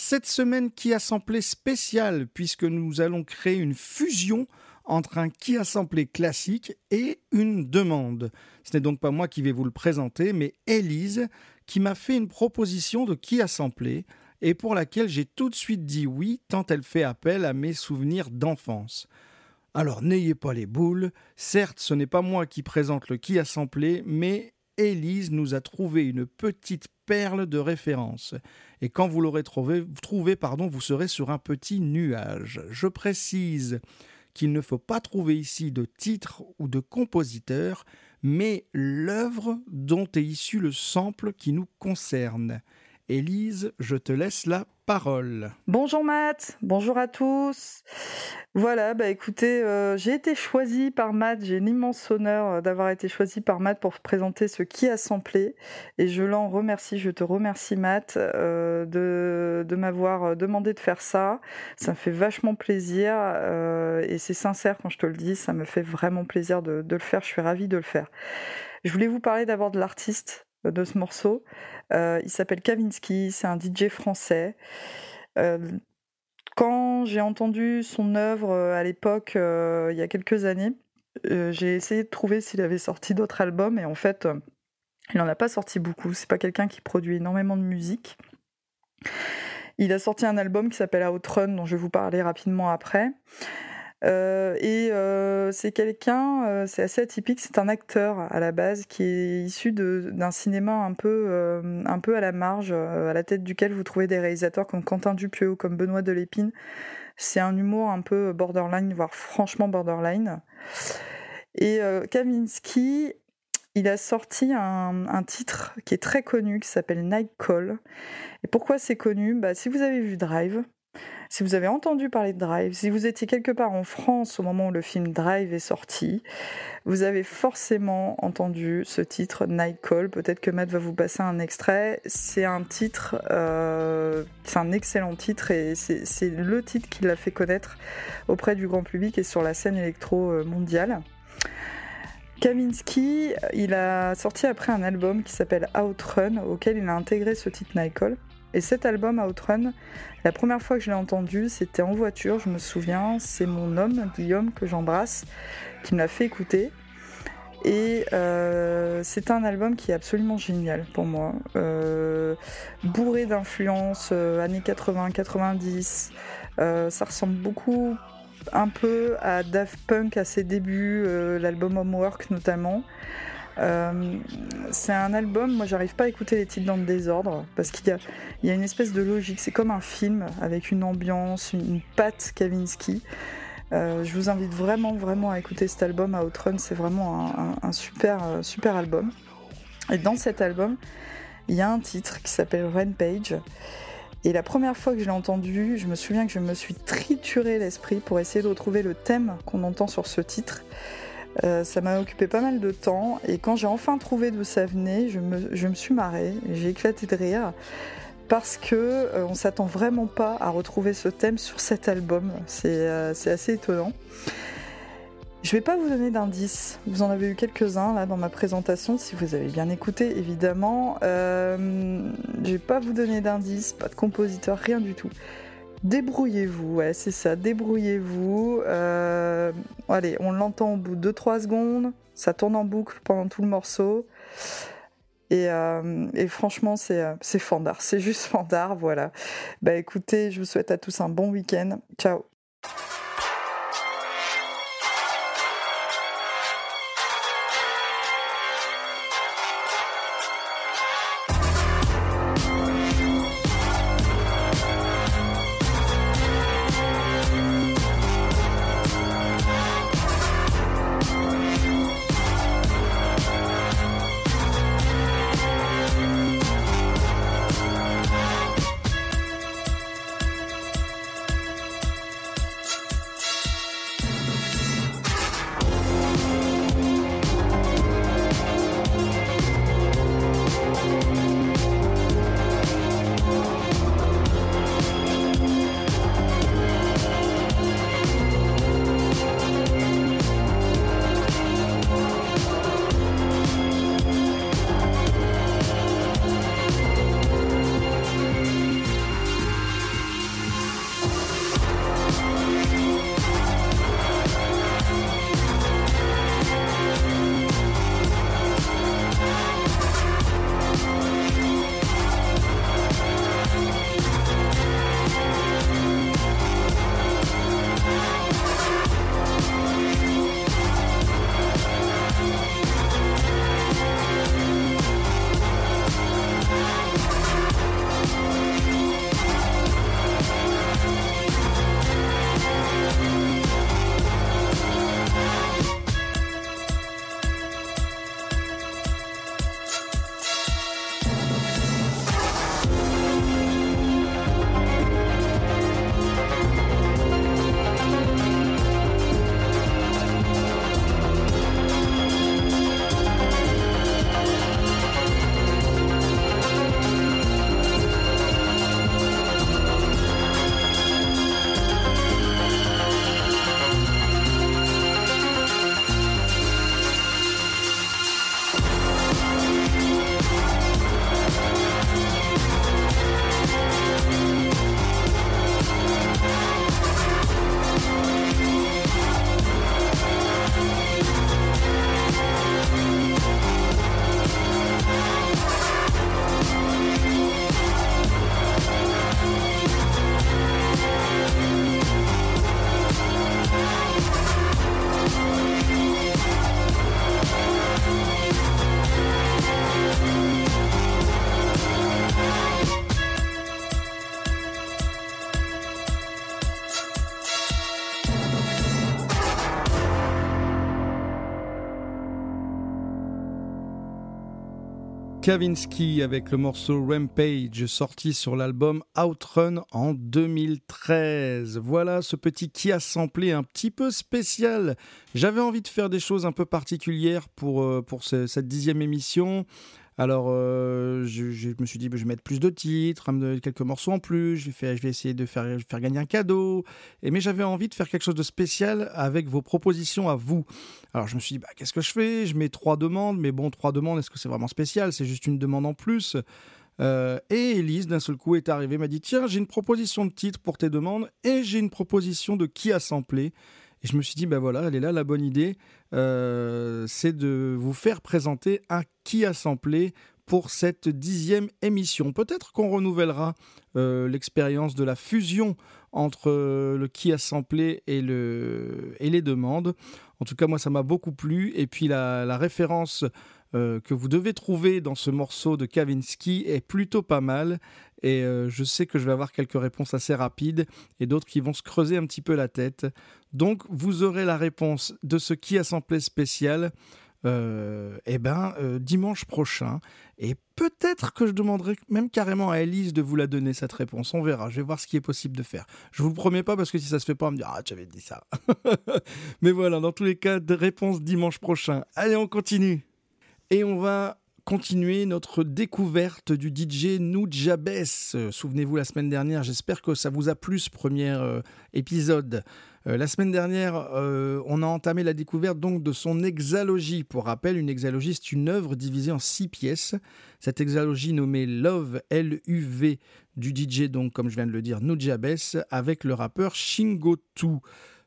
S1: Cette semaine, qui a samplé spécial, puisque nous allons créer une fusion entre un qui a samplé classique et une demande. Ce n'est donc pas moi qui vais vous le présenter, mais Élise, qui m'a fait une proposition de qui a samplé, et pour laquelle j'ai tout de suite dit oui, tant elle fait appel à mes souvenirs d'enfance. Alors n'ayez pas les boules, certes ce n'est pas moi qui présente le qui a samplé, mais Élise nous a trouvé une petite perle de référence. Et quand vous l'aurez trouvé, trouvé pardon, vous serez sur un petit nuage. Je précise qu'il ne faut pas trouver ici de titre ou de compositeur, mais l'œuvre dont est issu le sample qui nous concerne. Élise, je te laisse la
S7: Bonjour Matt, bonjour à tous. Voilà, bah écoutez, euh, j'ai été choisie par Matt, j'ai l'immense honneur euh, d'avoir été choisie par Matt pour présenter ce qui a samplé et je l'en remercie, je te remercie Matt euh, de, m'avoir demandé de faire ça. Ça me fait vachement plaisir et c'est sincère quand je te le dis, ça me fait vraiment plaisir de le faire, je suis ravie de le faire. Je voulais vous parler d'abord de l'artiste de ce morceau. Euh, il s'appelle Kavinsky, c'est un DJ français. Euh, quand j'ai entendu son œuvre euh, à l'époque, il y a quelques années, j'ai essayé de trouver s'il avait sorti d'autres albums et en fait, il n'en a pas sorti beaucoup. C'est pas quelqu'un qui produit énormément de musique. Il a sorti un album qui s'appelle Outrun, dont je vais vous parler rapidement après. Euh, et euh, c'est quelqu'un, euh, c'est assez atypique, c'est un acteur à la base qui est issu d'un cinéma un peu, un peu à la marge, à la tête duquel vous trouvez des réalisateurs comme Quentin Dupieux, comme Benoît Delépine. C'est un humour un peu borderline, voire franchement borderline. Et Kavinsky, il a sorti un, un titre qui est très connu, qui s'appelle Night Call. Et pourquoi c'est connu? Bah, Si vous avez vu Drive, si vous avez entendu parler de Drive, si vous étiez quelque part en France au moment où le film Drive est sorti, vous avez forcément entendu ce titre Night Call. Peut-être que Matt va vous passer un extrait. C'est un titre, euh, c'est un excellent titre et c'est le titre qui l'a fait connaître auprès du grand public et sur la scène électro euh, mondiale. Kavinsky, il a sorti après un album qui s'appelle Outrun, auquel il a intégré ce titre Night Call. Et cet album Outrun, la première fois que je l'ai entendu, c'était en voiture, je me souviens. C'est mon homme, Guillaume, que j'embrasse, qui me l'a fait écouter. Et euh, c'est un album qui est absolument génial pour moi. Euh, bourré d'influences euh, années 80-90. Euh, ça ressemble beaucoup un peu à Daft Punk à ses débuts, l'album Homework notamment. Euh, c'est un album, moi j'arrive pas à écouter les titres dans le désordre parce qu'il y a, une espèce de logique. C'est comme un film avec une ambiance, une, patte Kavinsky. Euh, je vous invite vraiment, vraiment à écouter cet album Outrun. C'est vraiment un super, euh, super album. Et dans cet album, il y a un titre qui s'appelle Rampage. Et la première fois que je l'ai entendu, je me souviens que je me suis trituré l'esprit pour essayer de retrouver le thème qu'on entend sur ce titre. Euh, ça m'a occupé pas mal de temps et quand j'ai enfin trouvé d'où ça venait, je me, suis marrée, j'ai éclaté de rire parce que euh, on s'attend vraiment pas à retrouver ce thème sur cet album. C'est euh, assez étonnant. Je vais pas vous donner d'indices. Vous en avez eu quelques-uns là dans ma présentation, si vous avez bien écouté, évidemment. Euh, je vais pas vous donner d'indices, pas de compositeur, rien du tout. Débrouillez-vous, ouais, c'est ça, débrouillez-vous. Euh, allez, on l'entend au bout de 2-3 secondes, ça tourne en boucle pendant tout le morceau. Et, euh, franchement, c'est euh, c'est fandard, c'est juste fandard, voilà. Bah écoutez, je vous souhaite à tous un bon week-end. Ciao
S1: Kavinsky avec le morceau Rampage sorti sur l'album Outrun en 2013. Voilà ce petit qui a samplé un petit peu spécial. J'avais envie de faire des choses un peu particulières pour, euh, cette dixième émission. Alors, euh, je, me suis dit, bah, je vais mettre plus de titres, hein, quelques morceaux en plus. Je vais, essayer de faire, gagner un cadeau. Mais j'avais envie de faire quelque chose de spécial avec vos propositions à vous. Alors, je me suis dit, bah, qu'est-ce que je fais? Je mets trois demandes, mais bon, trois demandes, est-ce que c'est vraiment spécial? C'est juste une demande en plus. Euh, et Elise, d'un seul coup, est arrivée, m'a dit Tiens, j'ai une proposition de titre pour tes demandes et j'ai une proposition de qui a samplé. Et je me suis dit Ben voilà, elle est là, la bonne idée. Euh, c'est de vous faire présenter un qui a samplé pour cette dixième émission. Peut-être qu'on renouvellera euh, l'expérience de la fusion entre euh, le qui a samplé et, le, et les demandes. En tout cas, moi, ça m'a beaucoup plu. Et puis, la, la référence euh, que vous devez trouver dans ce morceau de Kavinsky est plutôt pas mal. Et euh, je sais que je vais avoir quelques réponses assez rapides et d'autres qui vont se creuser un petit peu la tête. Donc, vous aurez la réponse de ce qui a samplé spécial. Euh, eh ben, dimanche prochain. Et peut-être que je demanderai même carrément à Elise de vous la donner, cette réponse. On verra. Je vais voir ce qui est possible de faire. Je vous le promets pas parce que si ça se fait pas, on me dira Ah, tu avais dit ça. Mais voilà, dans tous les cas, de réponse dimanche prochain. Allez, on continue. Et on va continuer notre découverte du DJ Nujabes. Souvenez-vous, la semaine dernière, j'espère que ça vous a plu ce premier euh, épisode. Euh, la semaine dernière, euh, on a entamé la découverte donc de son hexalogie. Pour rappel, une hexalogie, c'est une œuvre divisée en six pièces. Cette hexalogie nommée Love, L-U-V, du DJ, donc comme je viens de le dire, Nujabes, avec le rappeur Shingotu.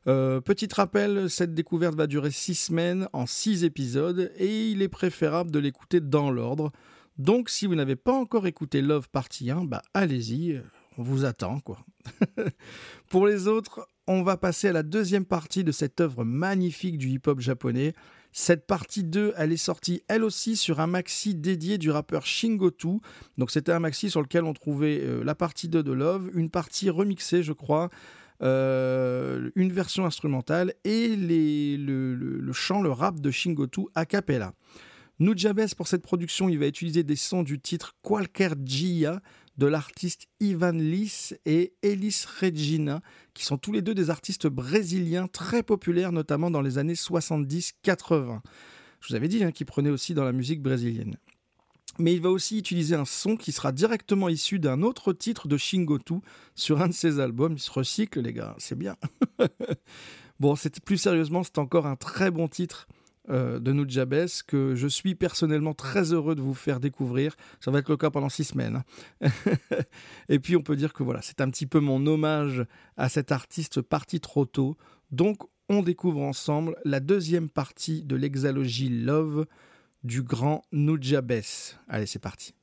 S1: Euh, petit rappel, cette découverte va durer six semaines en six épisodes et il est préférable de l'écouter dans l'ordre. Donc si vous n'avez pas encore écouté Love Partie 1, bah allez-y, on vous attend quoi. Pour les autres, on va passer à la deuxième partie de cette œuvre magnifique du hip-hop japonais. Cette partie 2, elle est sortie elle aussi sur un maxi dédié du rappeur Shingotu. Donc c'était un maxi sur lequel on trouvait euh, la partie 2 de Love, une partie remixée je crois, euh, une version instrumentale et le, chant, le rap de Shingotu a cappella. Nujabes, pour cette production, il va utiliser des sons du titre Qualquer Gia de l'artiste Ivan Lis et Elis Regina, qui sont tous les deux des artistes brésiliens très populaires, notamment dans les années 70-80. Je vous avais dit hein, qu'il prenait aussi dans la musique brésilienne. Mais il va aussi utiliser un son qui sera directement issu d'un autre titre de Shingotu sur un de ses albums. Il se recycle, les gars, c'est bien. bon, plus sérieusement, c'est encore un très bon titre euh, de Nujabes que je suis personnellement très heureux de vous faire découvrir. Ça va être le cas pendant six semaines. Et puis on peut dire que voilà, c'est un petit peu mon hommage à cet artiste parti trop tôt. Donc on découvre ensemble la deuxième partie de l'exalogie Love du grand Nujabes. Allez, c'est parti.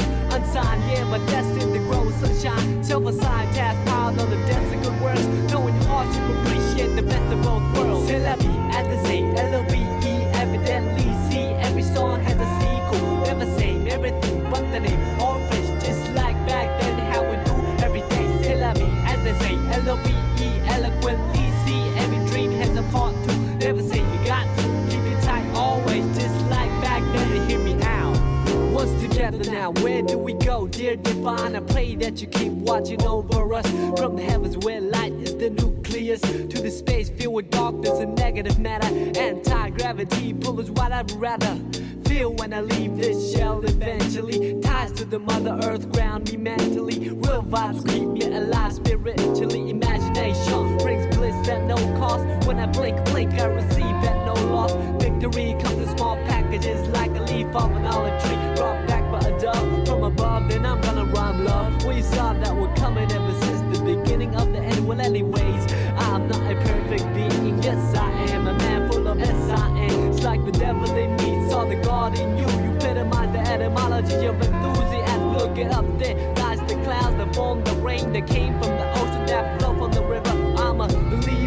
S8: Seeds. Unsigned, yeah, but destined to grow sunshine. Self-assigned task piled on the desk of good words. Knowing hardship, appreciate the best of both worlds. Vie, as they say, L-O-V-E, evidently see every song has a sequel. Never same, everything but the name. Now. Where do we go, dear divine? I pray that you keep watching over us from the heavens where light is the nucleus to the space filled with darkness and negative matter. Anti gravity pull us what I'd rather feel when I leave this shell eventually. Ties to the mother earth ground me mentally. Real vibes keep me alive spiritually. Imagination brings bliss at no cost. When I blink, blink, I receive at no. Victory comes in small packages like a leaf off an olive tree. Brought back by a dove from above, then I'm gonna rhyme love. We saw that we're coming ever since the beginning of the end. Well, anyways, I'm not a perfect being. Yes, I am a man full of S-I-N. It's like the devil in me saw the God in you. You epitomize the etymology of enthusiasm. Look it up there. Lies the clouds that form the rain that came from the ocean that flow from the river. I'm a believer,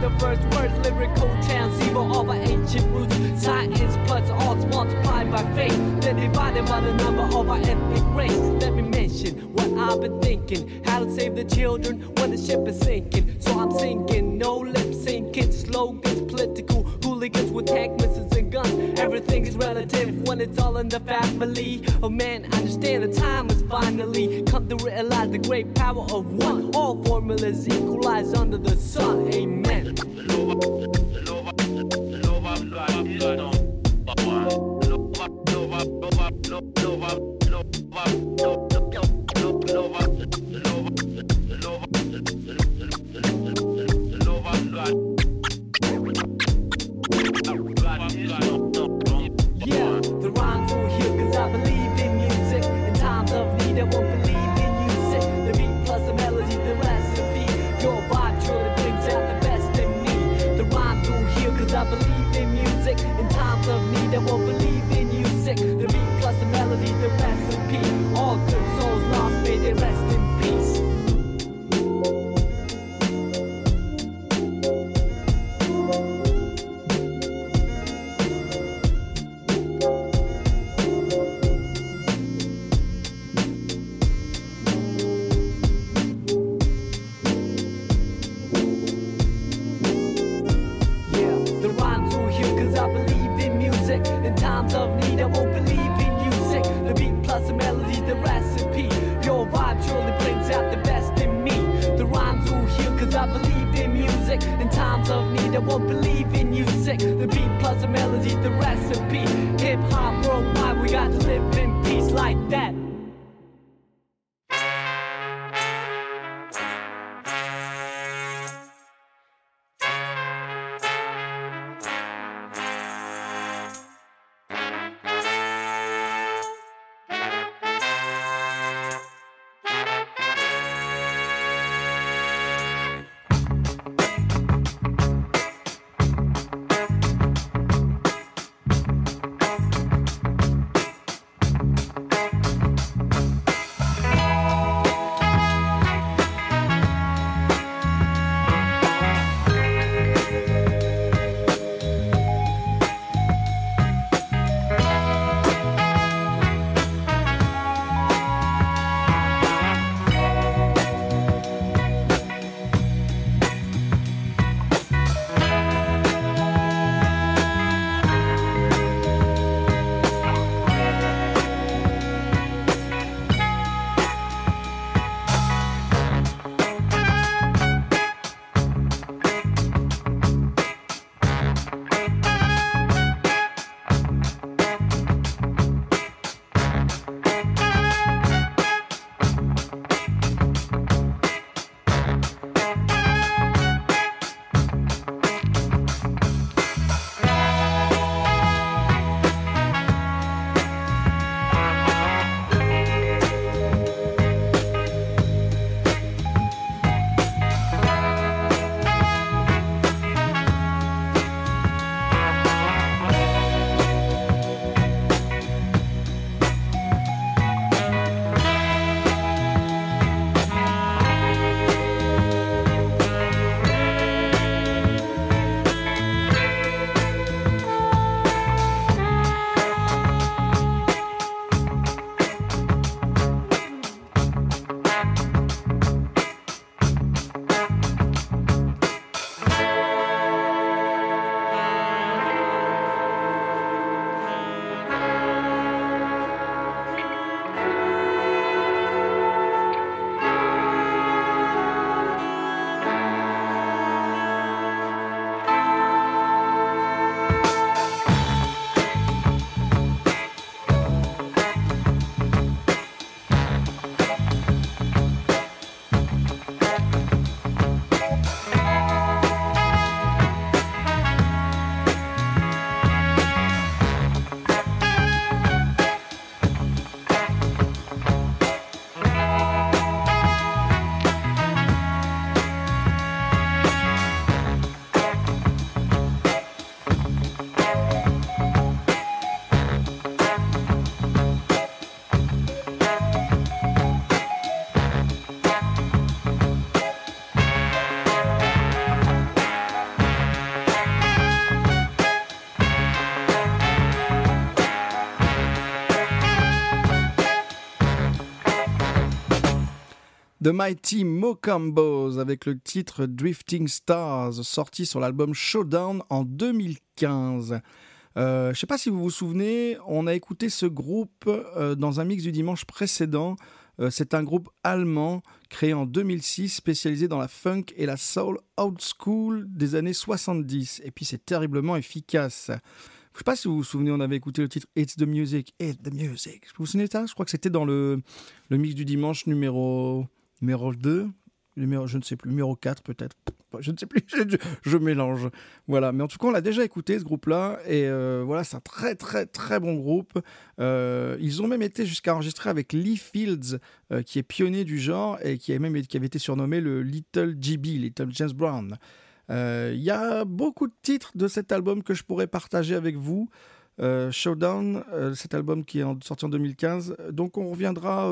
S8: the first words, lyrical transceiver of our ancient roots. Science plus arts multiplied by faith, then divided by the number of our ethnic race. Let me mention what I've been thinking, how to save the children when the ship is sinking. So I'm sinking, no lip syncing, slogans, political hooligans with tank missiles guns. Everything is relative when it's all in the family. Oh man, I understand the time is finally come to realize the great power of one. All formulas equalize under the sun. Amen. I won't believe in music. The beat plus the melody, the recipe. Hip hop worldwide, we got to live in peace like that.
S1: The Mighty Mocombos avec le titre Drifting Stars sorti sur l'album Showdown en 2015. Euh, je sais pas si vous vous souvenez, on a écouté ce groupe euh, dans un mix du dimanche précédent. Euh, c'est un groupe allemand créé en 2006, spécialisé dans la funk et la soul old school des années 70. Et puis c'est terriblement efficace. Je sais pas si vous vous souvenez, on avait écouté le titre It's the Music, It's the Music. Vous vous souvenez de ça? Je crois que c'était dans le, le mix du dimanche numéro, numéro 2, numéro, je ne sais plus, numéro 4 peut-être. Je ne sais plus, je, mélange. Voilà, mais en tout cas, on l'a déjà écouté ce groupe-là, et euh, voilà, c'est un très très très bon groupe. Euh, ils ont même été jusqu'à enregistrer avec Lee Fields, euh, qui est pionnier du genre et qui, a même, qui avait été surnommé le Little GB, Little James Brown. Il y a beaucoup de titres de cet album que je pourrais partager avec vous. Showdown, cet album qui est sorti en 2015. Donc on reviendra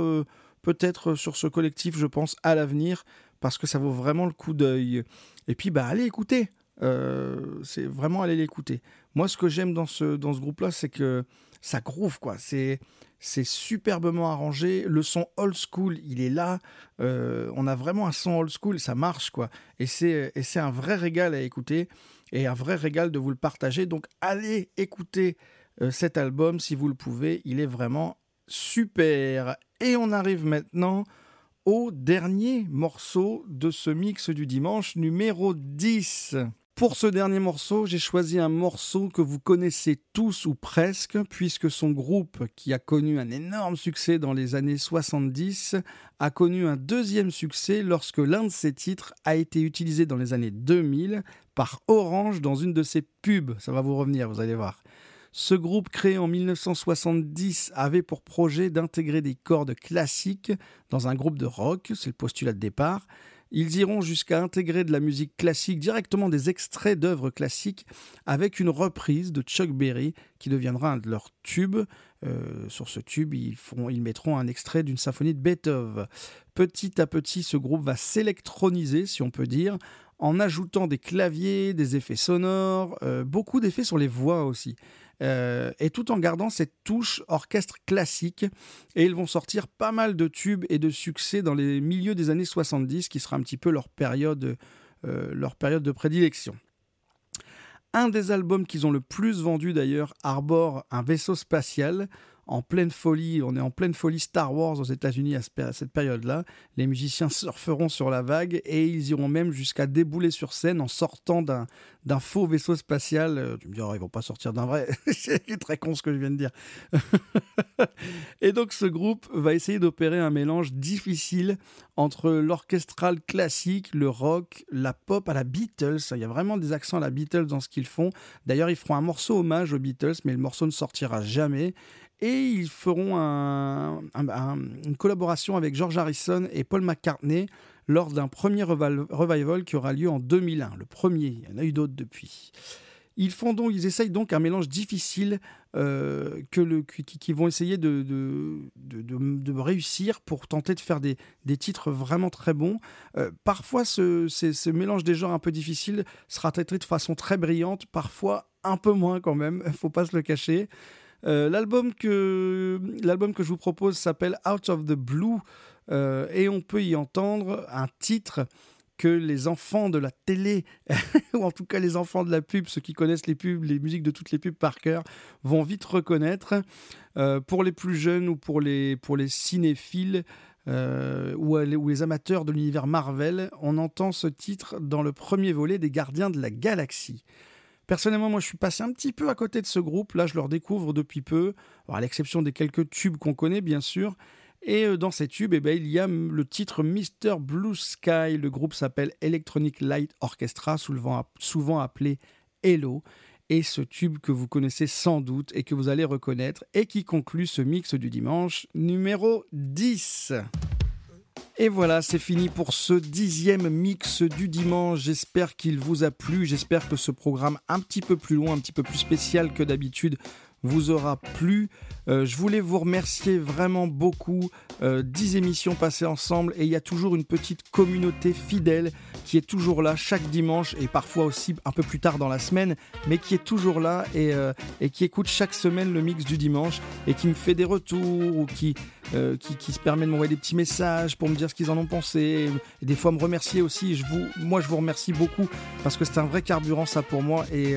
S1: peut-être sur ce collectif, je pense, à l'avenir, parce que ça vaut vraiment le coup d'œil. Et puis, bah, allez écouter. Euh, c'est vraiment aller l'écouter. Moi, ce que j'aime dans ce, dans ce groupe-là, c'est que ça groove, quoi. C'est, c'est superbement arrangé. Le son old school, il est là. Euh, on a vraiment un son old school, ça marche, quoi. Et c'est, et c'est un vrai régal à écouter et un vrai régal de vous le partager. Donc, allez écouter euh, cet album si vous le pouvez. Il est vraiment super. Et on arrive maintenant au dernier morceau de ce mix du dimanche, numéro 10. Pour ce dernier morceau, j'ai choisi un morceau que vous connaissez tous ou presque, puisque son groupe, qui a connu un énorme succès dans les années 70, a connu un deuxième succès lorsque l'un de ses titres a été utilisé dans les années 2000 par Orange dans une de ses pubs. Ça va vous revenir, vous allez voir. Ce groupe créé en 1970 avait pour projet d'intégrer des cordes classiques dans un groupe de rock, c'est le postulat de départ. Ils iront jusqu'à intégrer de la musique classique, directement des extraits d'œuvres classiques, avec une reprise de Chuck Berry qui deviendra un de leurs tubes. Euh, sur ce tube, ils, mettront un extrait d'une symphonie de Beethoven. Petit à petit, ce groupe va s'électroniser, si on peut dire, en ajoutant des claviers, des effets sonores, euh, beaucoup d'effets sur les voix aussi. Euh, et tout en gardant cette touche orchestre classique. Et ils vont sortir pas mal de tubes et de succès dans les milieux des années 70, qui sera un petit peu leur période, euh, leur période de prédilection. Un des albums qu'ils ont le plus vendu d'ailleurs arbore un vaisseau spatial en pleine folie. On est en pleine folie Star Wars aux États-Unis à, ce- à cette période-là. Les musiciens surferont sur la vague et ils iront même jusqu'à débouler sur scène en sortant d'un d'un faux vaisseau spatial. Euh, Tu me dis, oh, ils vont pas sortir d'un vrai. C'est très con ce que je viens de dire. et donc ce groupe va essayer d'opérer un mélange difficile entre l'orchestral classique, le rock, la pop à la Beatles. Il y a vraiment des accents à la Beatles dans ce qu'ils font. D'ailleurs, ils feront un morceau hommage aux Beatles, mais le morceau ne sortira jamais. Et ils feront un- un- un- une collaboration avec George Harrison et Paul McCartney lors d'un premier revival qui aura lieu en 2001. Le premier, il y en a eu d'autres depuis. Ils font donc, ils essayent donc un mélange difficile euh, que qui, vont essayer de, de, de- réussir pour tenter de faire des, titres vraiment très bons. Euh, parfois, ce, ce mélange des genres un peu difficile sera traité de façon très brillante, parfois un peu moins quand même, faut pas se le cacher. Euh, l'album que l'album que je vous propose s'appelle Out of the Blue euh, et on peut y entendre un titre que les enfants de la télé, ou en tout cas les enfants de la pub, ceux qui connaissent les pubs, les musiques de toutes les pubs par cœur, vont vite reconnaître. Euh, pour les plus jeunes ou pour les, pour les cinéphiles ou, les- ou les amateurs de l'univers Marvel, on entend ce titre dans le premier volet des Gardiens de la Galaxie. Personnellement, moi, je suis passé un petit peu à côté de ce groupe. Là, je le redécouvre depuis peu, à l'exception des quelques tubes qu'on connaît, bien sûr. Et euh, dans ces tubes, eh ben, il y a le titre Mr. Blue Sky. Le groupe s'appelle Electronic Light Orchestra, souvent appelé Hello. Et ce tube que vous connaissez sans doute et que vous allez reconnaître et qui conclut ce mix du dimanche numéro 10. Et voilà, c'est fini pour ce dixième mix du dimanche. J'espère qu'il vous a plu. J'espère que ce programme un petit peu plus long, un petit peu plus spécial que d'habitude vous aura plu. Euh, je voulais vous remercier vraiment beaucoup. Euh, 10 émissions passées ensemble et il y a toujours une petite communauté fidèle qui est toujours là chaque dimanche et parfois aussi un peu plus tard dans la semaine, mais qui est toujours là et, euh, qui écoute chaque semaine le mix du dimanche et qui me fait des retours ou qui, euh, se permet de m'envoyer des petits messages pour me dire ce qu'ils en ont pensé des fois me remercier aussi. Moi, je vous remercie beaucoup parce que c'est un vrai carburant ça pour moi et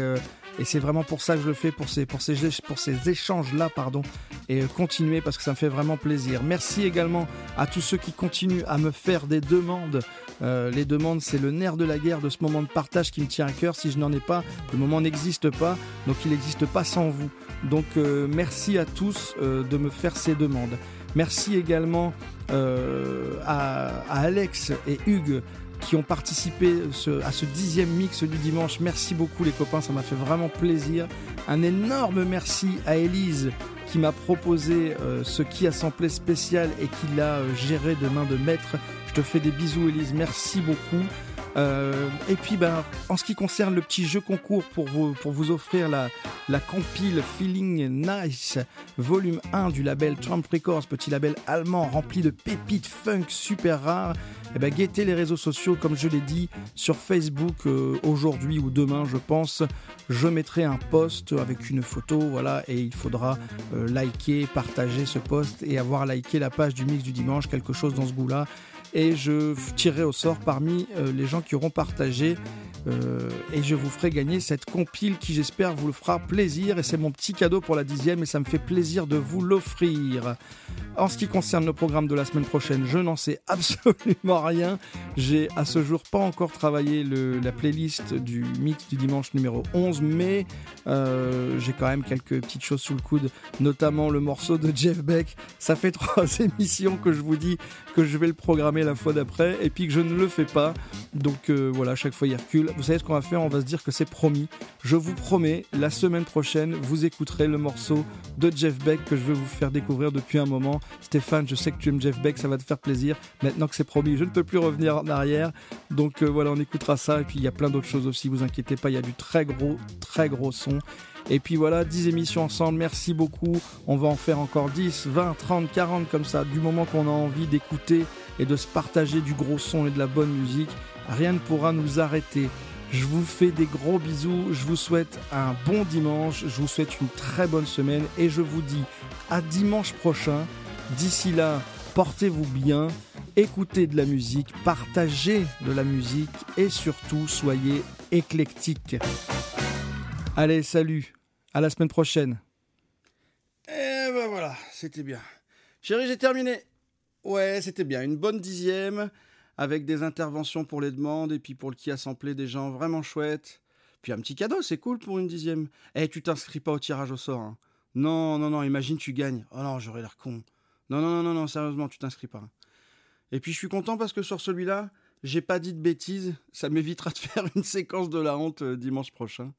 S1: et c'est vraiment pour ça que je le fais, pour ces, pour ces, pour ces échanges-là, pardon. Et euh, continuer parce que ça me fait vraiment plaisir. Merci également à tous ceux qui continuent à me faire des demandes. Euh, les demandes, c'est le nerf de la guerre de ce moment de partage qui me tient à cœur. Si je n'en ai pas, le moment n'existe pas. Donc il n'existe pas sans vous. Donc euh, merci à tous de me faire ces demandes. Merci également à Alex et Hugues qui ont participé ce- à ce dixième mix du dimanche. Merci beaucoup les copains, ça m'a fait vraiment plaisir. Un énorme merci à Elise qui m'a proposé euh, ce qui a samplé spécial et qui l'a euh, géré de main de maître. Je te fais des bisous Elise, merci beaucoup. Euh, et puis ben, en ce qui concerne le petit jeu concours pour vous, pour vous offrir la, la compile Feeling Nice volume 1 du label Trump Records, petit label allemand rempli de pépites funk super rares, eh ben, guettez les réseaux sociaux, comme je l'ai dit, sur Facebook euh, aujourd'hui ou demain, je pense. Je mettrai un post avec une photo, voilà, et il faudra euh, liker, partager ce post et avoir liké la page du mix du dimanche, quelque chose dans ce goût-là. Et je tirerai au sort parmi euh, les gens qui auront partagé. euh, et je vous ferai gagner cette compile qui j'espère vous le fera plaisir et c'est mon petit cadeau pour la dixième et ça me fait plaisir de vous l'offrir. En ce qui concerne le programme de la semaine prochaine, je n'en sais absolument rien. J'ai à ce jour pas encore travaillé la playlist du mix du dimanche numéro 11, mais euh, j'ai quand même quelques petites choses sous le coude, notamment le morceau de Jeff Beck. Ça fait trois émissions que je vous dis que je vais le programmer la fois d'après et puis que je ne le fais pas. Donc euh, voilà, chaque fois il recule. Vous savez ce qu'on va faire? On va se dire que c'est promis. Je vous promets, la semaine prochaine, vous écouterez le morceau de Jeff Beck que je vais vous faire découvrir depuis un moment. Stéphane, je sais que tu aimes Jeff Beck, ça va te faire plaisir. Maintenant que c'est promis, je ne peux plus revenir en arrière. Donc euh, voilà, on écoutera ça. Et puis il y a plein d'autres choses aussi, vous inquiétez pas, il y a du très gros, très gros son. Et puis voilà, 10 émissions ensemble, merci beaucoup. On va en faire encore 10, 20, 30, 40 comme ça, du moment qu'on a envie d'écouter et de se partager du gros son et de la bonne musique. Rien ne pourra nous arrêter. Je vous fais des gros bisous, je vous souhaite un bon dimanche, je vous souhaite une très bonne semaine et je vous dis à dimanche prochain. D'ici là, portez-vous bien, écoutez de la musique, partagez de la musique et surtout soyez éclectiques. Allez, salut, à la semaine prochaine. Et ben voilà, c'était bien. Chérie, j'ai terminé. Ouais, c'était bien. Une bonne dixième, avec des interventions pour les demandes, et puis pour le qui a samplé des gens vraiment chouettes. Puis un petit cadeau, c'est cool pour une dixième. Eh, tu t'inscris pas au tirage au sort. hein. Non, non, non, imagine tu gagnes. Oh non, j'aurais l'air con. Non, non, non, non, non, sérieusement, tu t'inscris pas. Et puis je suis content parce que sur celui-là, j'ai pas dit de bêtises. Ça m'évitera de faire une séquence de la honte euh, dimanche prochain.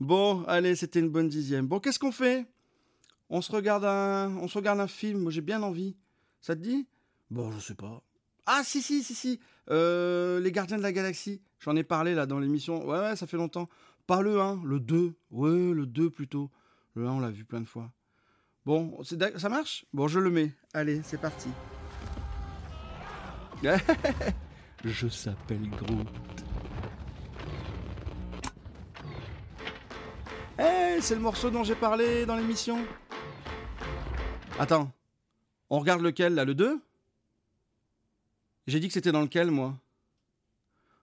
S1: Bon, allez, c'était une bonne dixième. Bon, qu'est-ce qu'on fait? On se, regarde un... on se regarde un film, moi j'ai bien envie. Ça te dit? Bon, je sais pas. Ah, si, si, si, si. Euh, les Gardiens de la Galaxie. J'en ai parlé là dans l'émission. Ouais, ouais, ça fait longtemps. Pas le 1, le 2. Ouais, le 2 plutôt. Le 1, on l'a vu plein de fois. Bon, ça marche? Bon, je le mets. Allez, c'est parti. je s'appelle Groot. C'est le morceau dont j'ai parlé dans l'émission. Attends. On regarde lequel là Le 2 J'ai dit que c'était dans lequel moi?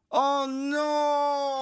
S1: Oh non